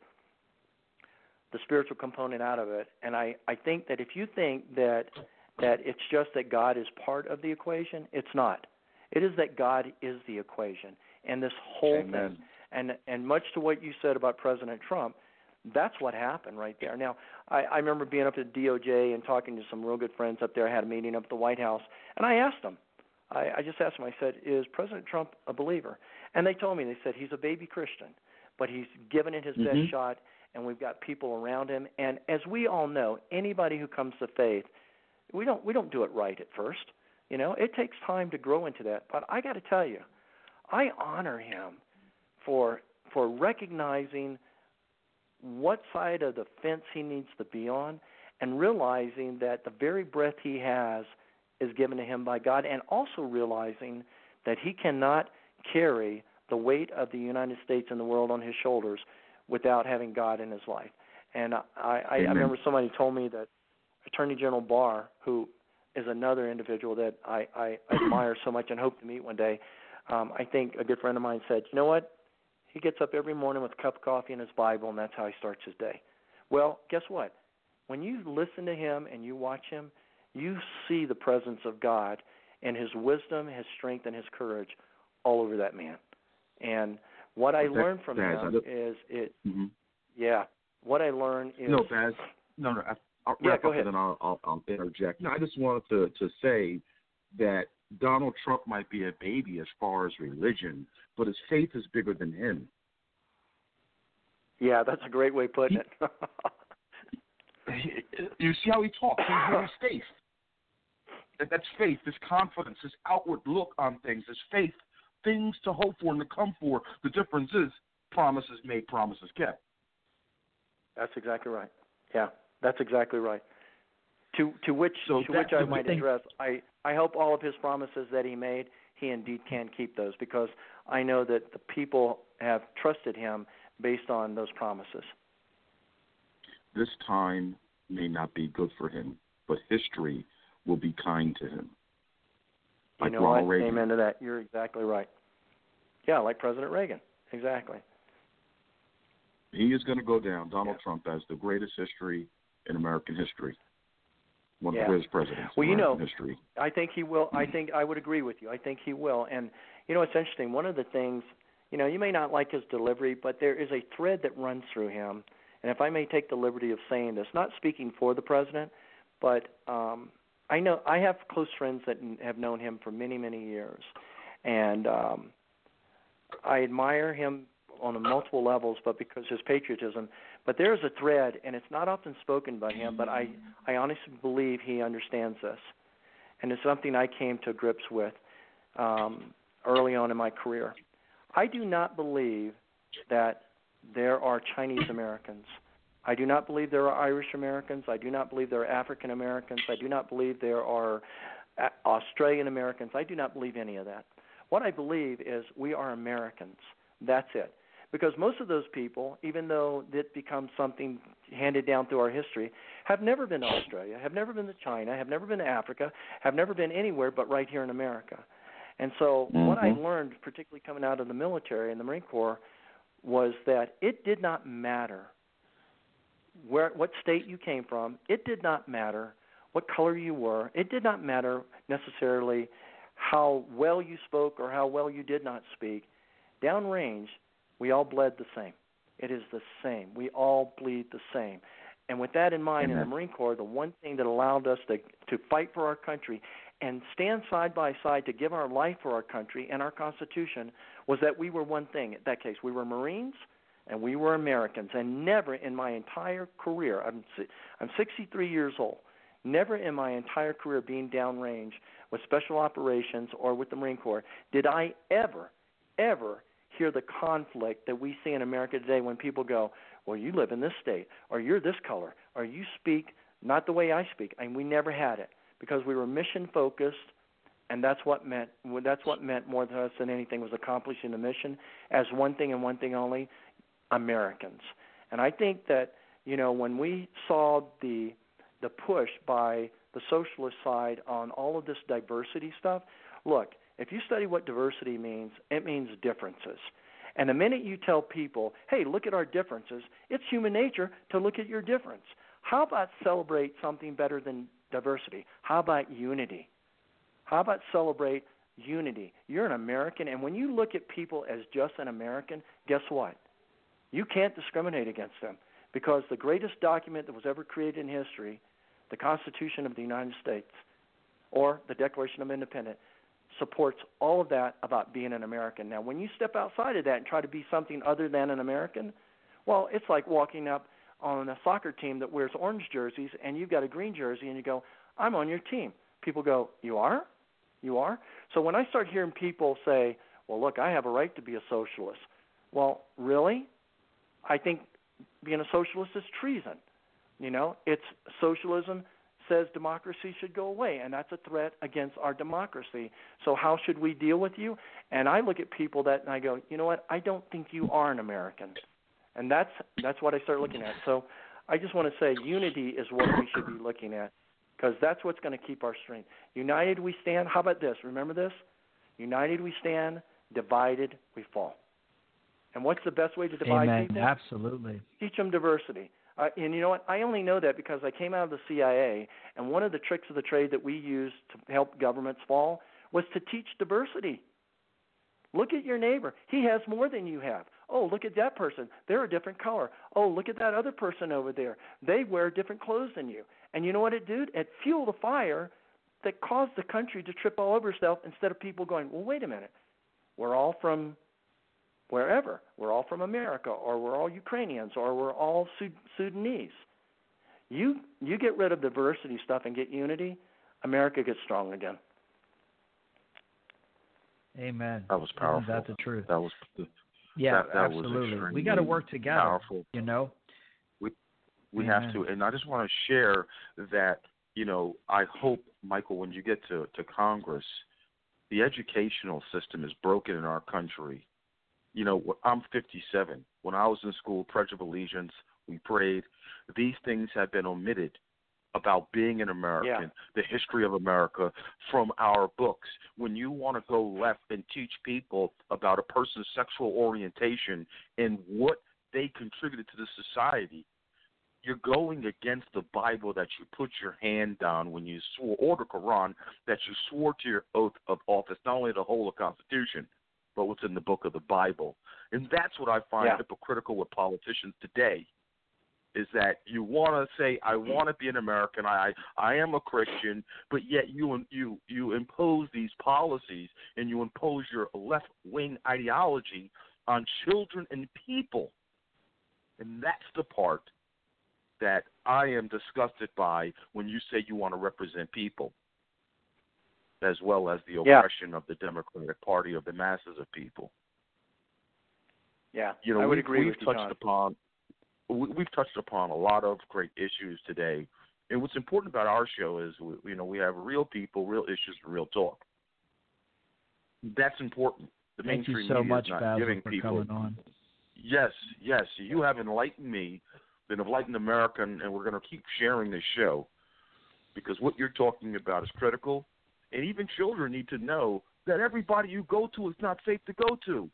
the spiritual component out of it. And I, I think that if you think that that it's just that God is part of the equation, it's not. It is that God is the equation. And this whole Amen. thing and and much to what you said about President Trump, that's what happened right there. Now, I, I remember being up at DOJ and talking to some real good friends up there. I had a meeting up at the White House, and I asked them. I, I just asked them. I said, "Is President Trump a believer?" And they told me. They said he's a baby Christian, but he's given it his Mhm. best shot, and we've got people around him. And as we all know, anybody who comes to faith, we don't we don't do it right at first. You know, it takes time to grow into that. But I got to tell you, I honor him for for recognizing what side of the fence he needs to be on and realizing that the very breath he has is given to him by God and also realizing that he cannot carry the weight of the United States and the world on his shoulders without having God in his life. And I, I, I remember somebody told me that Attorney General Barr, who is another individual that I, I admire so much and hope to meet one day, um, I think a good friend of mine said, you know what? He gets up every morning with a cup of coffee and his Bible, and that's how he starts his day. Well, guess what? When you listen to him and you watch him, you see the presence of God and his wisdom, his strength, and his courage all over that man. And what I That- learned from Baz, him is it. Mhm. Yeah, what I learned is No, Baz. No, no. I- I'll Yeah, wrap go up ahead. and then I'll, I'll, I'll interject. No, I just wanted to, to say that Donald Trump might be a baby as far as religion, but his faith is bigger than him. yeah, that's a great way of putting it. You see how he talks? He has faith. That, that's faith, his confidence, his outward look on things, his faith, things to hope for and to come for. The difference is promises made, promises kept. That's exactly right. Yeah, that's exactly right. To to which So to which I might thing- address, I I hope all of his promises that he made, he indeed can keep those because I know that the people have trusted him based on those promises. This time may not be good for him, but history will be kind to him. You Like know Ronald what? Reagan. Amen to that. You're exactly right. Yeah, like President Reagan. Exactly. He is going to go down, Donald Yeah. Trump, as the greatest history in American history. One of Yeah. the greatest presidents Well, in you know- history. I think he will. I think I would agree with you. I think he will. And you know, it's interesting. One of the things, you know, you may not like his delivery, but there is a thread that runs through him. And if I may take the liberty of saying this, not speaking for the president, but um, I know I have close friends that have known him for many, many years, and um, I admire him on multiple levels, but because his patriotism. But there is a thread, and it's not often spoken by him, but I, I honestly believe he understands this, and it's something I came to grips with um, early on in my career. I do not believe that there are Chinese Americans. I do not believe there are Irish Americans. I do not believe there are African Americans. I do not believe there are uh, Australian Americans. I do not believe any of that. What I believe is we are Americans. That's it. Because most of those people, even though it becomes something handed down through our history, have never been to Australia, have never been to China, have never been to Africa, have never been anywhere but right here in America. And so, mm-hmm. what I learned, particularly coming out of the military and the Marine Corps, was that it did not matter where what state you came from. It did not matter what color you were. It did not matter necessarily how well you spoke or how well you did not speak. Downrange, we all bled the same. It is the same. We all bleed the same. And with that in mind, Amen. in the Marine Corps, the one thing that allowed us to to fight for our country and stand side by side to give our life for our country and our Constitution was that we were one thing. In that case, we were Marines and we were Americans. And never in my entire career, I'm I'm 63 years old. Never in my entire career being downrange with special operations or with the Marine Corps did I ever, ever hear the conflict that we see in America today when people go, "Well, you live in this state, or you're this color, or you speak not the way I speak." And we never had it because we were mission focused, and that's what meant that's what meant more to us than anything was accomplishing the mission as one thing and one thing only, Americans. And I think that you know when we saw the the push by the socialist side on all of this diversity stuff, look, if you study what diversity means, it means differences. And the minute you tell people, hey, look at our differences, it's human nature to look at your difference. How about celebrate something better than diversity? How about unity? How about celebrate unity? You're an American, and when you look at people as just an American, guess what? You can't discriminate against them because the greatest document that was ever created in history, the Constitution of the United States, or the Declaration of Independence, supports all of that about being an American. Now, when you step outside of that and try to be something other than an American, well, it's like walking up on a soccer team that wears orange jerseys and you've got a green jersey and you go, I'm on your team. People go, You are? You are? So when I start hearing people say, Well, look, I have a right to be a socialist. Well, really? I think being a socialist is treason. You know, it's socialism says democracy should go away, and that's a threat against our democracy. So how should we deal with you? And I look at people that and I go, you know what? I don't think you are an American, and that's that's what I start looking at. So I just want to say unity is what we should be looking at because that's what's going to keep our strength. United we stand. How about this? Remember this? United we stand. Divided we fall. And what's the best way to divide Amen. people? Absolutely. Teach them diversity. Uh, and you know what? I only know that because I came out of the CIA, and one of the tricks of the trade that we used to help governments fall was to teach diversity. Look at your neighbor. He has more than you have. Oh, look at that person. They're a different color. Oh, look at that other person over there. They wear different clothes than you. And you know what it did? It fueled a fire that caused the country to trip all over itself instead of people going, well, wait a minute. We're all from wherever. We're all from America, or we're all Ukrainians, or we're all Sudanese. You you get rid of diversity stuff and get unity, America gets strong again. Amen. That was powerful. Isn't that the truth? That was the, yeah, that, that absolutely. Was we got to work together. Powerful. You know. We we Amen. have to, and I just want to share that. You know, I hope Michael, when you get to to Congress, the educational system is broken in our country you know, I'm 57. When I was in school, Pledge of Allegiance, we prayed. These things have been omitted about being an American, yeah. the history of America from our books. When you want to go left and teach people about a person's sexual orientation and what they contributed to the society, you're going against the Bible that you put your hand down when you swore, or the Quran that you swore to your oath of office, not only the whole Constitution, but what's in the book of the Bible. And that's what I find yeah. hypocritical with politicians today. Is that you want to say I mm-hmm. want to be an American, I I am a Christian, but yet you you you impose these policies and you impose your left wing ideology on children and people, and that's the part that I am disgusted by when you say you want to represent people as well as the yeah. oppression of the Democratic Party of the masses of people. Yeah, you know, I would we've, agree we've with touched John. upon we, we've touched upon a lot of great issues today, and what's important about our show is we, you know we have real people, real issues, real talk. That's important. The Thank mainstream you so media much, is not Bazzel, giving for people on. Yes, yes. You have enlightened me, been enlightened America, and, and we're going to keep sharing this show because what you're talking about is critical, and even children need to know that everybody you go to is not safe to go to,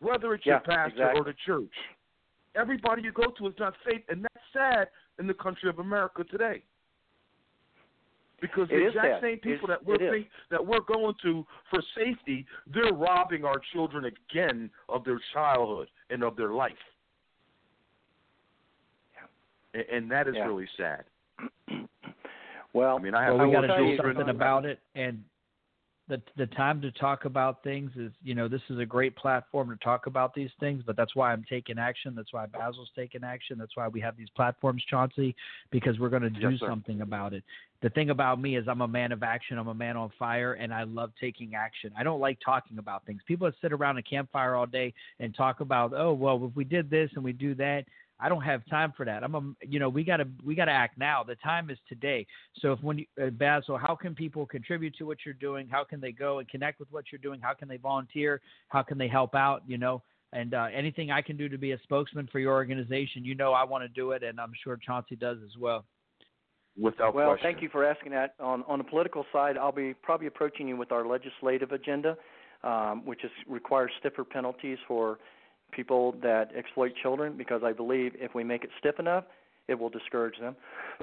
whether it's yeah, your pastor exactly. or the church. Everybody you go to is not safe, and that's sad in the country of America today. Because It the exact sad. same people It's- that we're think, that we're going to for safety, they're robbing our children again of their childhood and of their life. And, and that is Yeah. really sad. Well, I mean, I have well, we got to do something about it, and the the time to talk about things is, you know, this is a great platform to talk about these things, but that's why I'm taking action. That's why Bazzel's taking action. That's why we have these platforms, Chauncey, because we're going to do Yes, something about it. The thing about me is I'm a man of action. I'm a man on fire, and I love taking action. I don't like talking about things. People that sit around a campfire all day and talk about, oh, well, if we did this and we do that, I don't have time for that. I'm a, you know, we got to we got to act now. The time is today. So if when you, uh, Bazzel, how can people contribute to what you're doing? How can they go and connect with what you're doing? How can they volunteer? How can they help out? You know, and uh, anything I can do to be a spokesman for your organization, you know, I want to do it, and I'm sure Chauncey does as well. Without well, question. thank you for asking that. On on the political side, I'll be probably approaching you with our legislative agenda, um, which is requires stiffer penalties for people that exploit children, because I believe if we make it stiff enough, it will discourage them.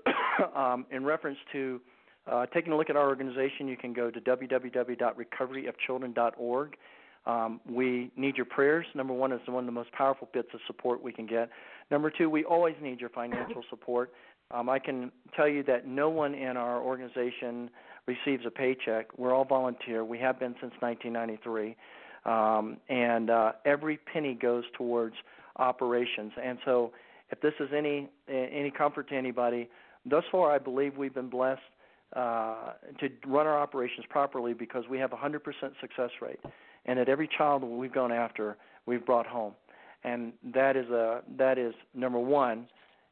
um, in reference to uh, taking a look at our organization, you can go to www.recoveryofchildren.org. Um, we need your prayers. Number one is one of the most powerful bits of support we can get. Number two, we always need your financial support. Um, I can tell you that no one in our organization receives a paycheck. We're all volunteer. We have been since 1993, um, and uh, every penny goes towards operations. And so, if this is any any comfort to anybody, thus far I believe we've been blessed uh, to run our operations properly because we have a 100% success rate, and at every child we've gone after, we've brought home, and that is a that is number one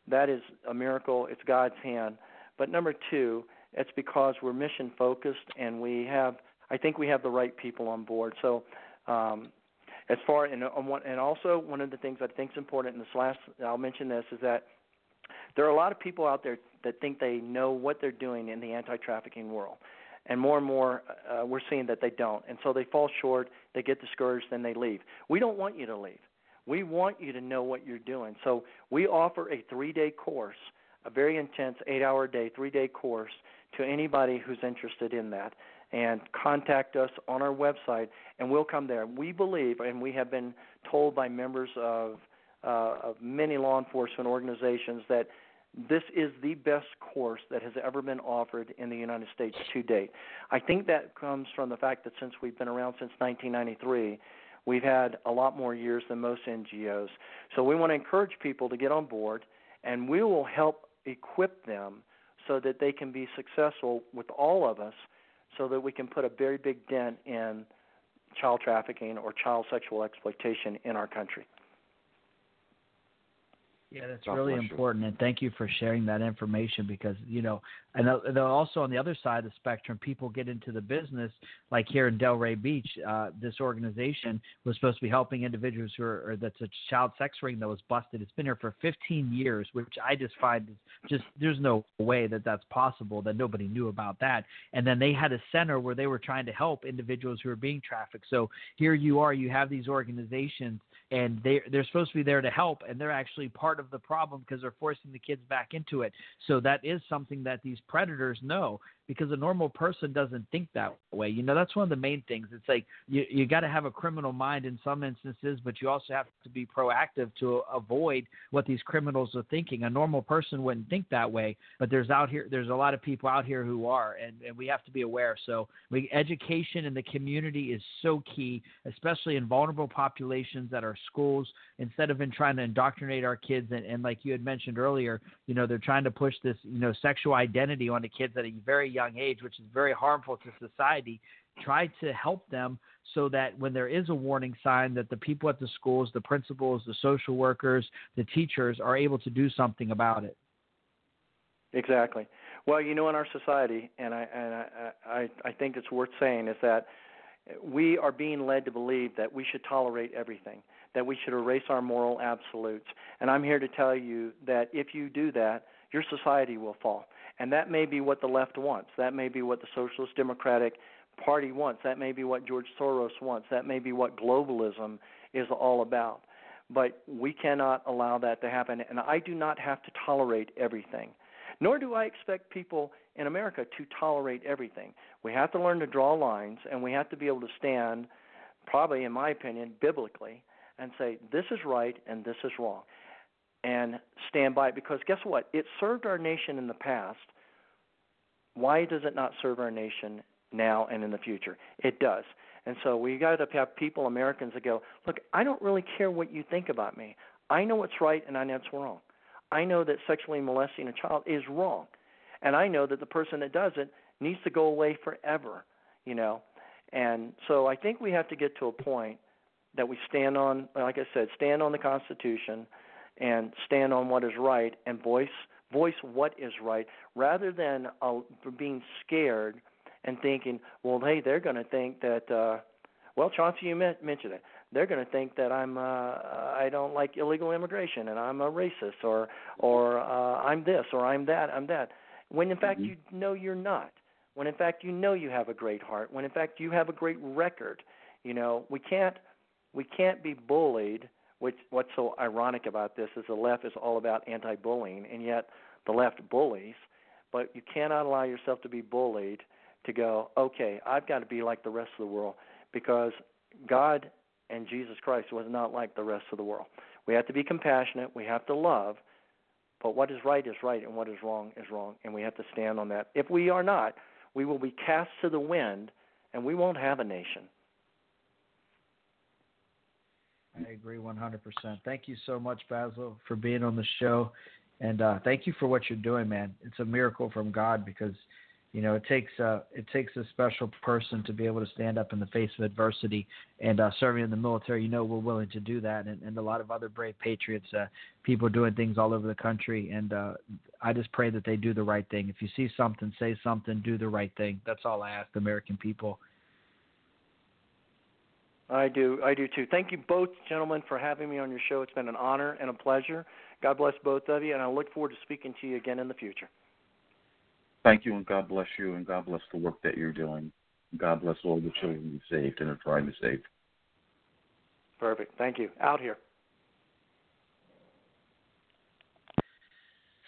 that is a miracle. It's God's hand. But number two, it's because we're mission focused and we have. I think we have the right people on board. So, um, as far and and also one of the things I think is important in this last, I'll mention this is that there are a lot of people out there that think they know what they're doing in the anti-trafficking world. And more and more, uh, we're seeing that they don't. And so they fall short, they get discouraged, then they leave. We don't want you to leave. We want you to know what you're doing. So we offer a three day course, a very intense eight hour day, three day course to anybody who's interested in that. And contact us on our website, and we'll come there. We believe, and we have been told by members of, uh, of many law enforcement organizations, that this is the best course that has ever been offered in the United States to date. I think that comes from the fact that since we've been around since 1993, We've had a lot more years than most NGOs. So we want to encourage people to get on board, and we will help equip them so that they can be successful with all of us so that we can put a very big dent in child trafficking or child sexual exploitation in our country. Yeah, that's God really bless you. important, and thank you for sharing that information because you know, and then also on the other side of the spectrum, people get into the business like here in Delray Beach. Uh, this organization was supposed to be helping individuals who are, or that's a child sex ring that was busted. It's been here for 15 years, which I just find is just there's no way that that's possible that nobody knew about that. And then they had a center where they were trying to help individuals who are being trafficked. So here you are, you have these organizations and they they're supposed to be there to help and they're actually part of the problem because they're forcing the kids back into it. So that is something that these predators know because a normal person doesn't think that way. You know that's one of the main things. It's like you you got to have a criminal mind in some instances but you also have to be proactive to avoid what these criminals are thinking. A normal person wouldn't think that way but there's out here there's a lot of people out here who are and, and we have to be aware. So we, education in the community is so key especially in vulnerable populations at our schools. Instead of in trying to indoctrinate our kids and, and like you had mentioned earlier you know they're trying to push this you know sexual identity onto kids at a very young age which is very harmful to society try to help them so that when there is a warning sign that the people at the schools the principals the social workers the teachers are able to do something about it Exactly. Well, you know, in our society, and I and I, I I think it's worth saying is that we are being led to believe that we should tolerate everything. that we should erase our moral absolutes. And I'm here to tell you that if you do that, your society will fall. And that may be what the left wants. That may be what the Socialist Democratic Party wants. That may be what George Soros wants. That may be what globalism is all about. But we cannot allow that to happen. And I do not have to tolerate everything. Nor do I expect people in America to tolerate everything. We have to learn to draw lines, and we have to be able to stand, probably, in my opinion, biblically, and say, this is right and this is wrong. And stand by it. Because guess what? It served our nation in the past. Why does it not serve our nation now and in the future? It does. And so we got to have people, Americans, that go, look, I don't really care what you think about me. I know what's right and I know what's wrong. I know that sexually molesting a child is wrong, and I know that the person that does it needs to go away forever. You know, and so I think we have to get to a point that we stand on, like I said, stand on the Constitution and stand on what is right and voice voice what is right rather than uh, being scared and thinking, well, hey, they're going to think that. uh well, Chauncey, you mentioned it they're going to think that I'm uh, I don't like illegal immigration and I'm a racist or or uh, I'm this or I'm that I'm that. When in fact mm-hmm. you know you're not. When in fact you know you have a great heart. When in fact you have a great record. You know we can't we can't be bullied. Which what's so ironic about this is the left is all about anti-bullying and yet the left bullies. But you cannot allow yourself to be bullied to go okay I've got to be like the rest of the world because God and Jesus Christ was not like the rest of the world. We have to be compassionate, we have to love, but what is right is right and what is wrong is wrong, and we have to stand on that. If we are not, we will be cast to the wind and we won't have a nation. I agree 100%. Thank you so much, Bazzel, for being on the show. And uh, thank you for what you're doing, man. It's a miracle from God because you know, it takes uh, it takes a special person to be able to stand up in the face of adversity. And uh, serving in the military, you know, we're willing to do that. And, and a lot of other brave patriots, uh, people doing things all over the country. And uh, I just pray that they do the right thing. If you see something, say something, do the right thing. That's all I ask the American people. I do. I do too. Thank you both, gentlemen, for having me on your show. It's been an honor and a pleasure. God bless both of you, and I look forward to speaking to you again in the future. Thank you, and God bless you, and God bless the work that you're doing. God bless all the children you saved and are trying to save. Perfect. Thank you. Out here.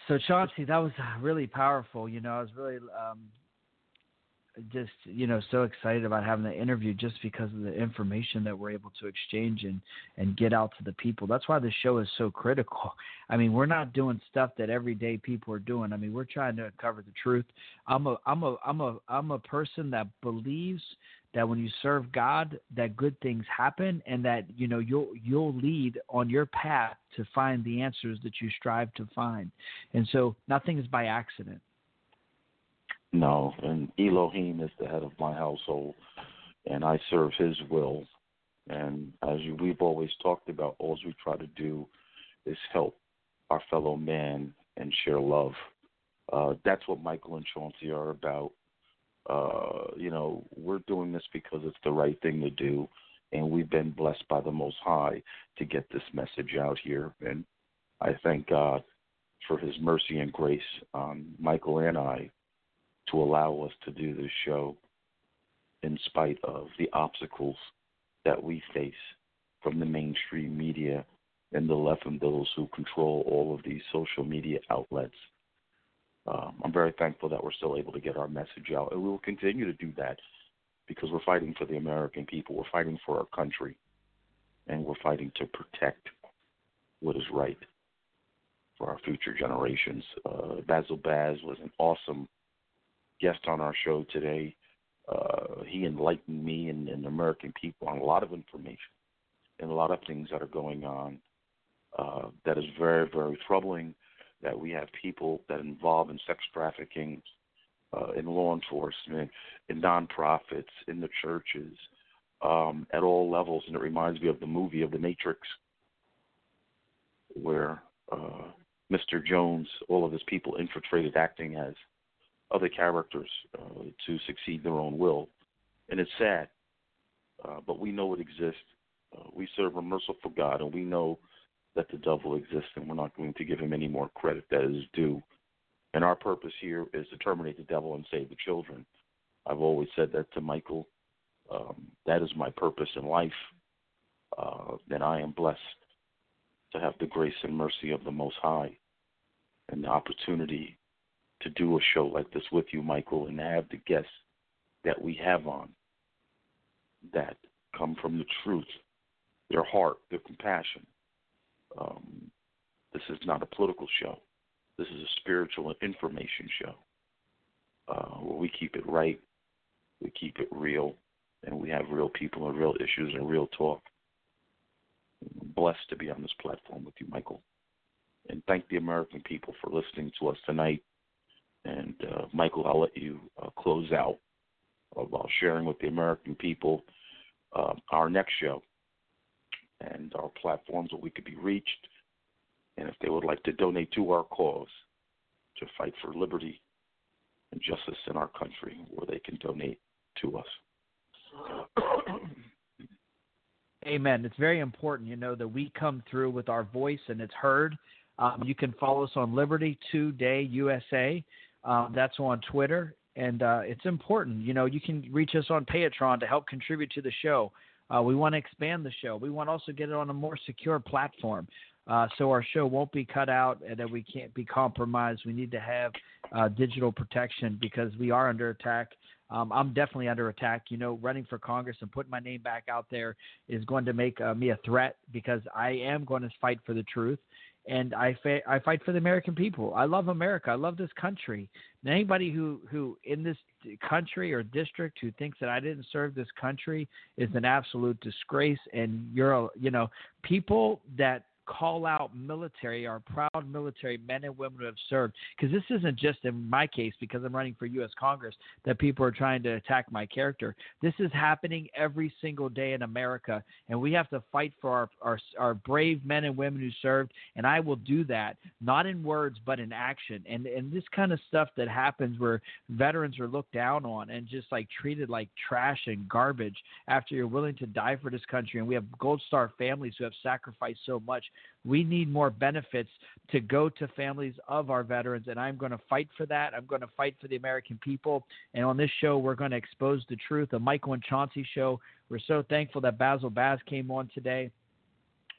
So Chauncey, that was really powerful. You know, I was really um, just you know so excited about having the interview just because of the information that we're able to exchange and and get out to the people. That's why the show is so critical. I mean we're not doing stuff that everyday people are doing. I mean we're trying to uncover the truth. I'm a i'm a i'm a i'm a person that believes that when you serve god that good things happen and that you know you'll you'll lead on your path to find the answers that you strive to find. And so nothing is by accident no, and Elohim is the head of my household, and I serve His will. And as we've always talked about, all we try to do is help our fellow man and share love. Uh, that's what Michael and Chauncey are about. Uh, you know, we're doing this because it's the right thing to do, and we've been blessed by the Most High to get this message out here. And I thank God for His mercy and grace on Michael and I to allow us to do this show in spite of the obstacles that we face from the mainstream media and the left and those who control all of these social media outlets. Um, I'm very thankful that we're still able to get our message out, and we will continue to do that because we're fighting for the American people. We're fighting for our country, and we're fighting to protect what is right for our future generations. Uh, Bazzel Baz was an awesome guest on our show today. Uh, he enlightened me and, and American people on a lot of information and a lot of things that are going on uh, that is very, very troubling. That we have people that involved in sex trafficking, uh, in law enforcement, in nonprofits, in the churches, um, at all levels. And it reminds me of the movie of The Matrix, where uh, Mr. Jones, all of his people infiltrated acting as other characters uh, to succeed their own will, and it's sad, uh, but we know it exists. Uh, we serve a merciful God, and we know that the devil exists, and we're not going to give him any more credit that is due. And our purpose here is to terminate the devil and save the children. I've always said that to Michael. Um, that is my purpose in life. Uh, I am blessed to have the grace and mercy of the Most High and the opportunity to do a show like this with you, Michael, and have the guests that we have on that come from the truth, their heart, their compassion. Um, this is not a political show. This is a spiritual and information show uh, where we keep it right, we keep it real, and we have real people and real issues and real talk. Blessed to be on this platform with you, Michael. And thank the American people for listening to us tonight. And uh, Michael, I'll let you uh, close out while sharing with the American people uh, our next show and our platforms where we could be reached. And if they would like to donate to our cause to fight for liberty and justice in our country, where they can donate to us. Amen. It's very important, you know, that we come through with our voice and it's heard. Um, you can follow us on Liberty Today USA. Um, that's on Twitter, and uh, it's important. You know, you can reach us on Patreon to help contribute to the show. Uh, we want to expand the show. We want to also get it on a more secure platform. Uh, so our show won't be cut out and that we can't be compromised. We need to have uh, digital protection because we are under attack. Um, I'm definitely under attack. You know, running for Congress and putting my name back out there is going to make uh, me a threat because I am going to fight for the truth and I, fa- I fight for the American people. I love America. I love this country. And anybody who, who in this country or district who thinks that I didn't serve this country is an absolute disgrace. And you're, a, you know, people that call out military, our proud military men and women who have served. Because this isn't just in my case, because I'm running for U.S. Congress, that people are trying to attack my character. This is happening every single day in America, and we have to fight for our, our, our brave men and women who served. And I will do that, not in words, but in action. And, and this kind of stuff that happens where veterans are looked down on and just like treated like trash and garbage after you're willing to die for this country. And we have Gold Star families who have sacrificed so much. We need more benefits to go to families of our veterans, and I'm going to fight for that. I'm going to fight for the American people. And on this show, we're going to expose the truth. The Michael and Chauncey show. We're so thankful that Bazzel Baz came on today.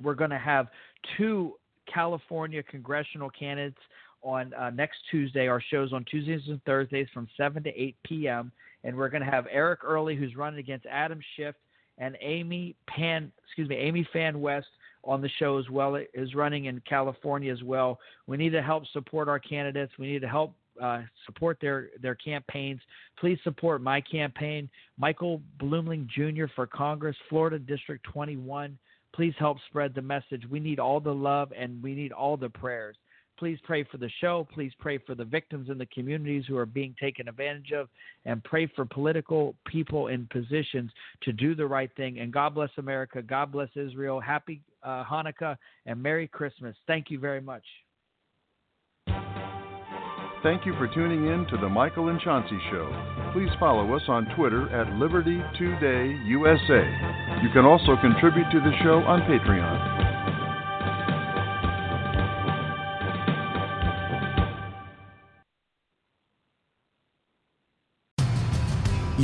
We're going to have two California congressional candidates on uh, next Tuesday. Our shows on Tuesdays and Thursdays from 7 to 8 p.m. And we're going to have Eric Early, who's running against Adam Schiff, and Amy Pan, excuse me, Amy Fan West on the show as well. is running in California as well. We need to help support our candidates. We need to help uh, support their their campaigns. Please support my campaign, Michael Bluemling Jr. for Congress, Florida District 21. Please help spread the message. We need all the love and we need all the prayers. Please pray for the show. Please pray for the victims in the communities who are being taken advantage of, and pray for political people in positions to do the right thing. And God bless America. God bless Israel. Happy uh, Hanukkah and Merry Christmas. Thank you very much. Thank you for tuning in to the Michael and Chauncey Show. Please follow us on Twitter at Liberty Today USA. You can also contribute to the show on Patreon.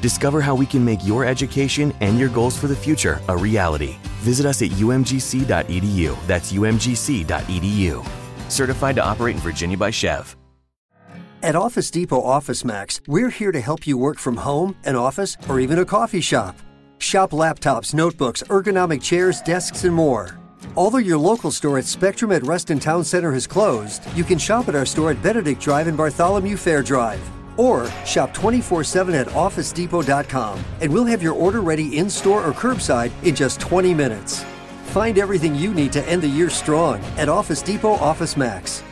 Discover how we can make your education and your goals for the future a reality. Visit us at umgc.edu. That's umgc.edu. Certified to operate in Virginia by SCHEV. At Office Depot Office Max, we're here to help you work from home, an office, or even a coffee shop. Shop laptops, notebooks, ergonomic chairs, desks, and more. Although your local store at Spectrum at Reston Town Center has closed, you can shop at our store at Benedict Drive and Bartholomew Fair Drive. Or shop 24 7 at OfficeDepot.com and we'll have your order ready in store or curbside in just 20 minutes. Find everything you need to end the year strong at Office Depot Office Max.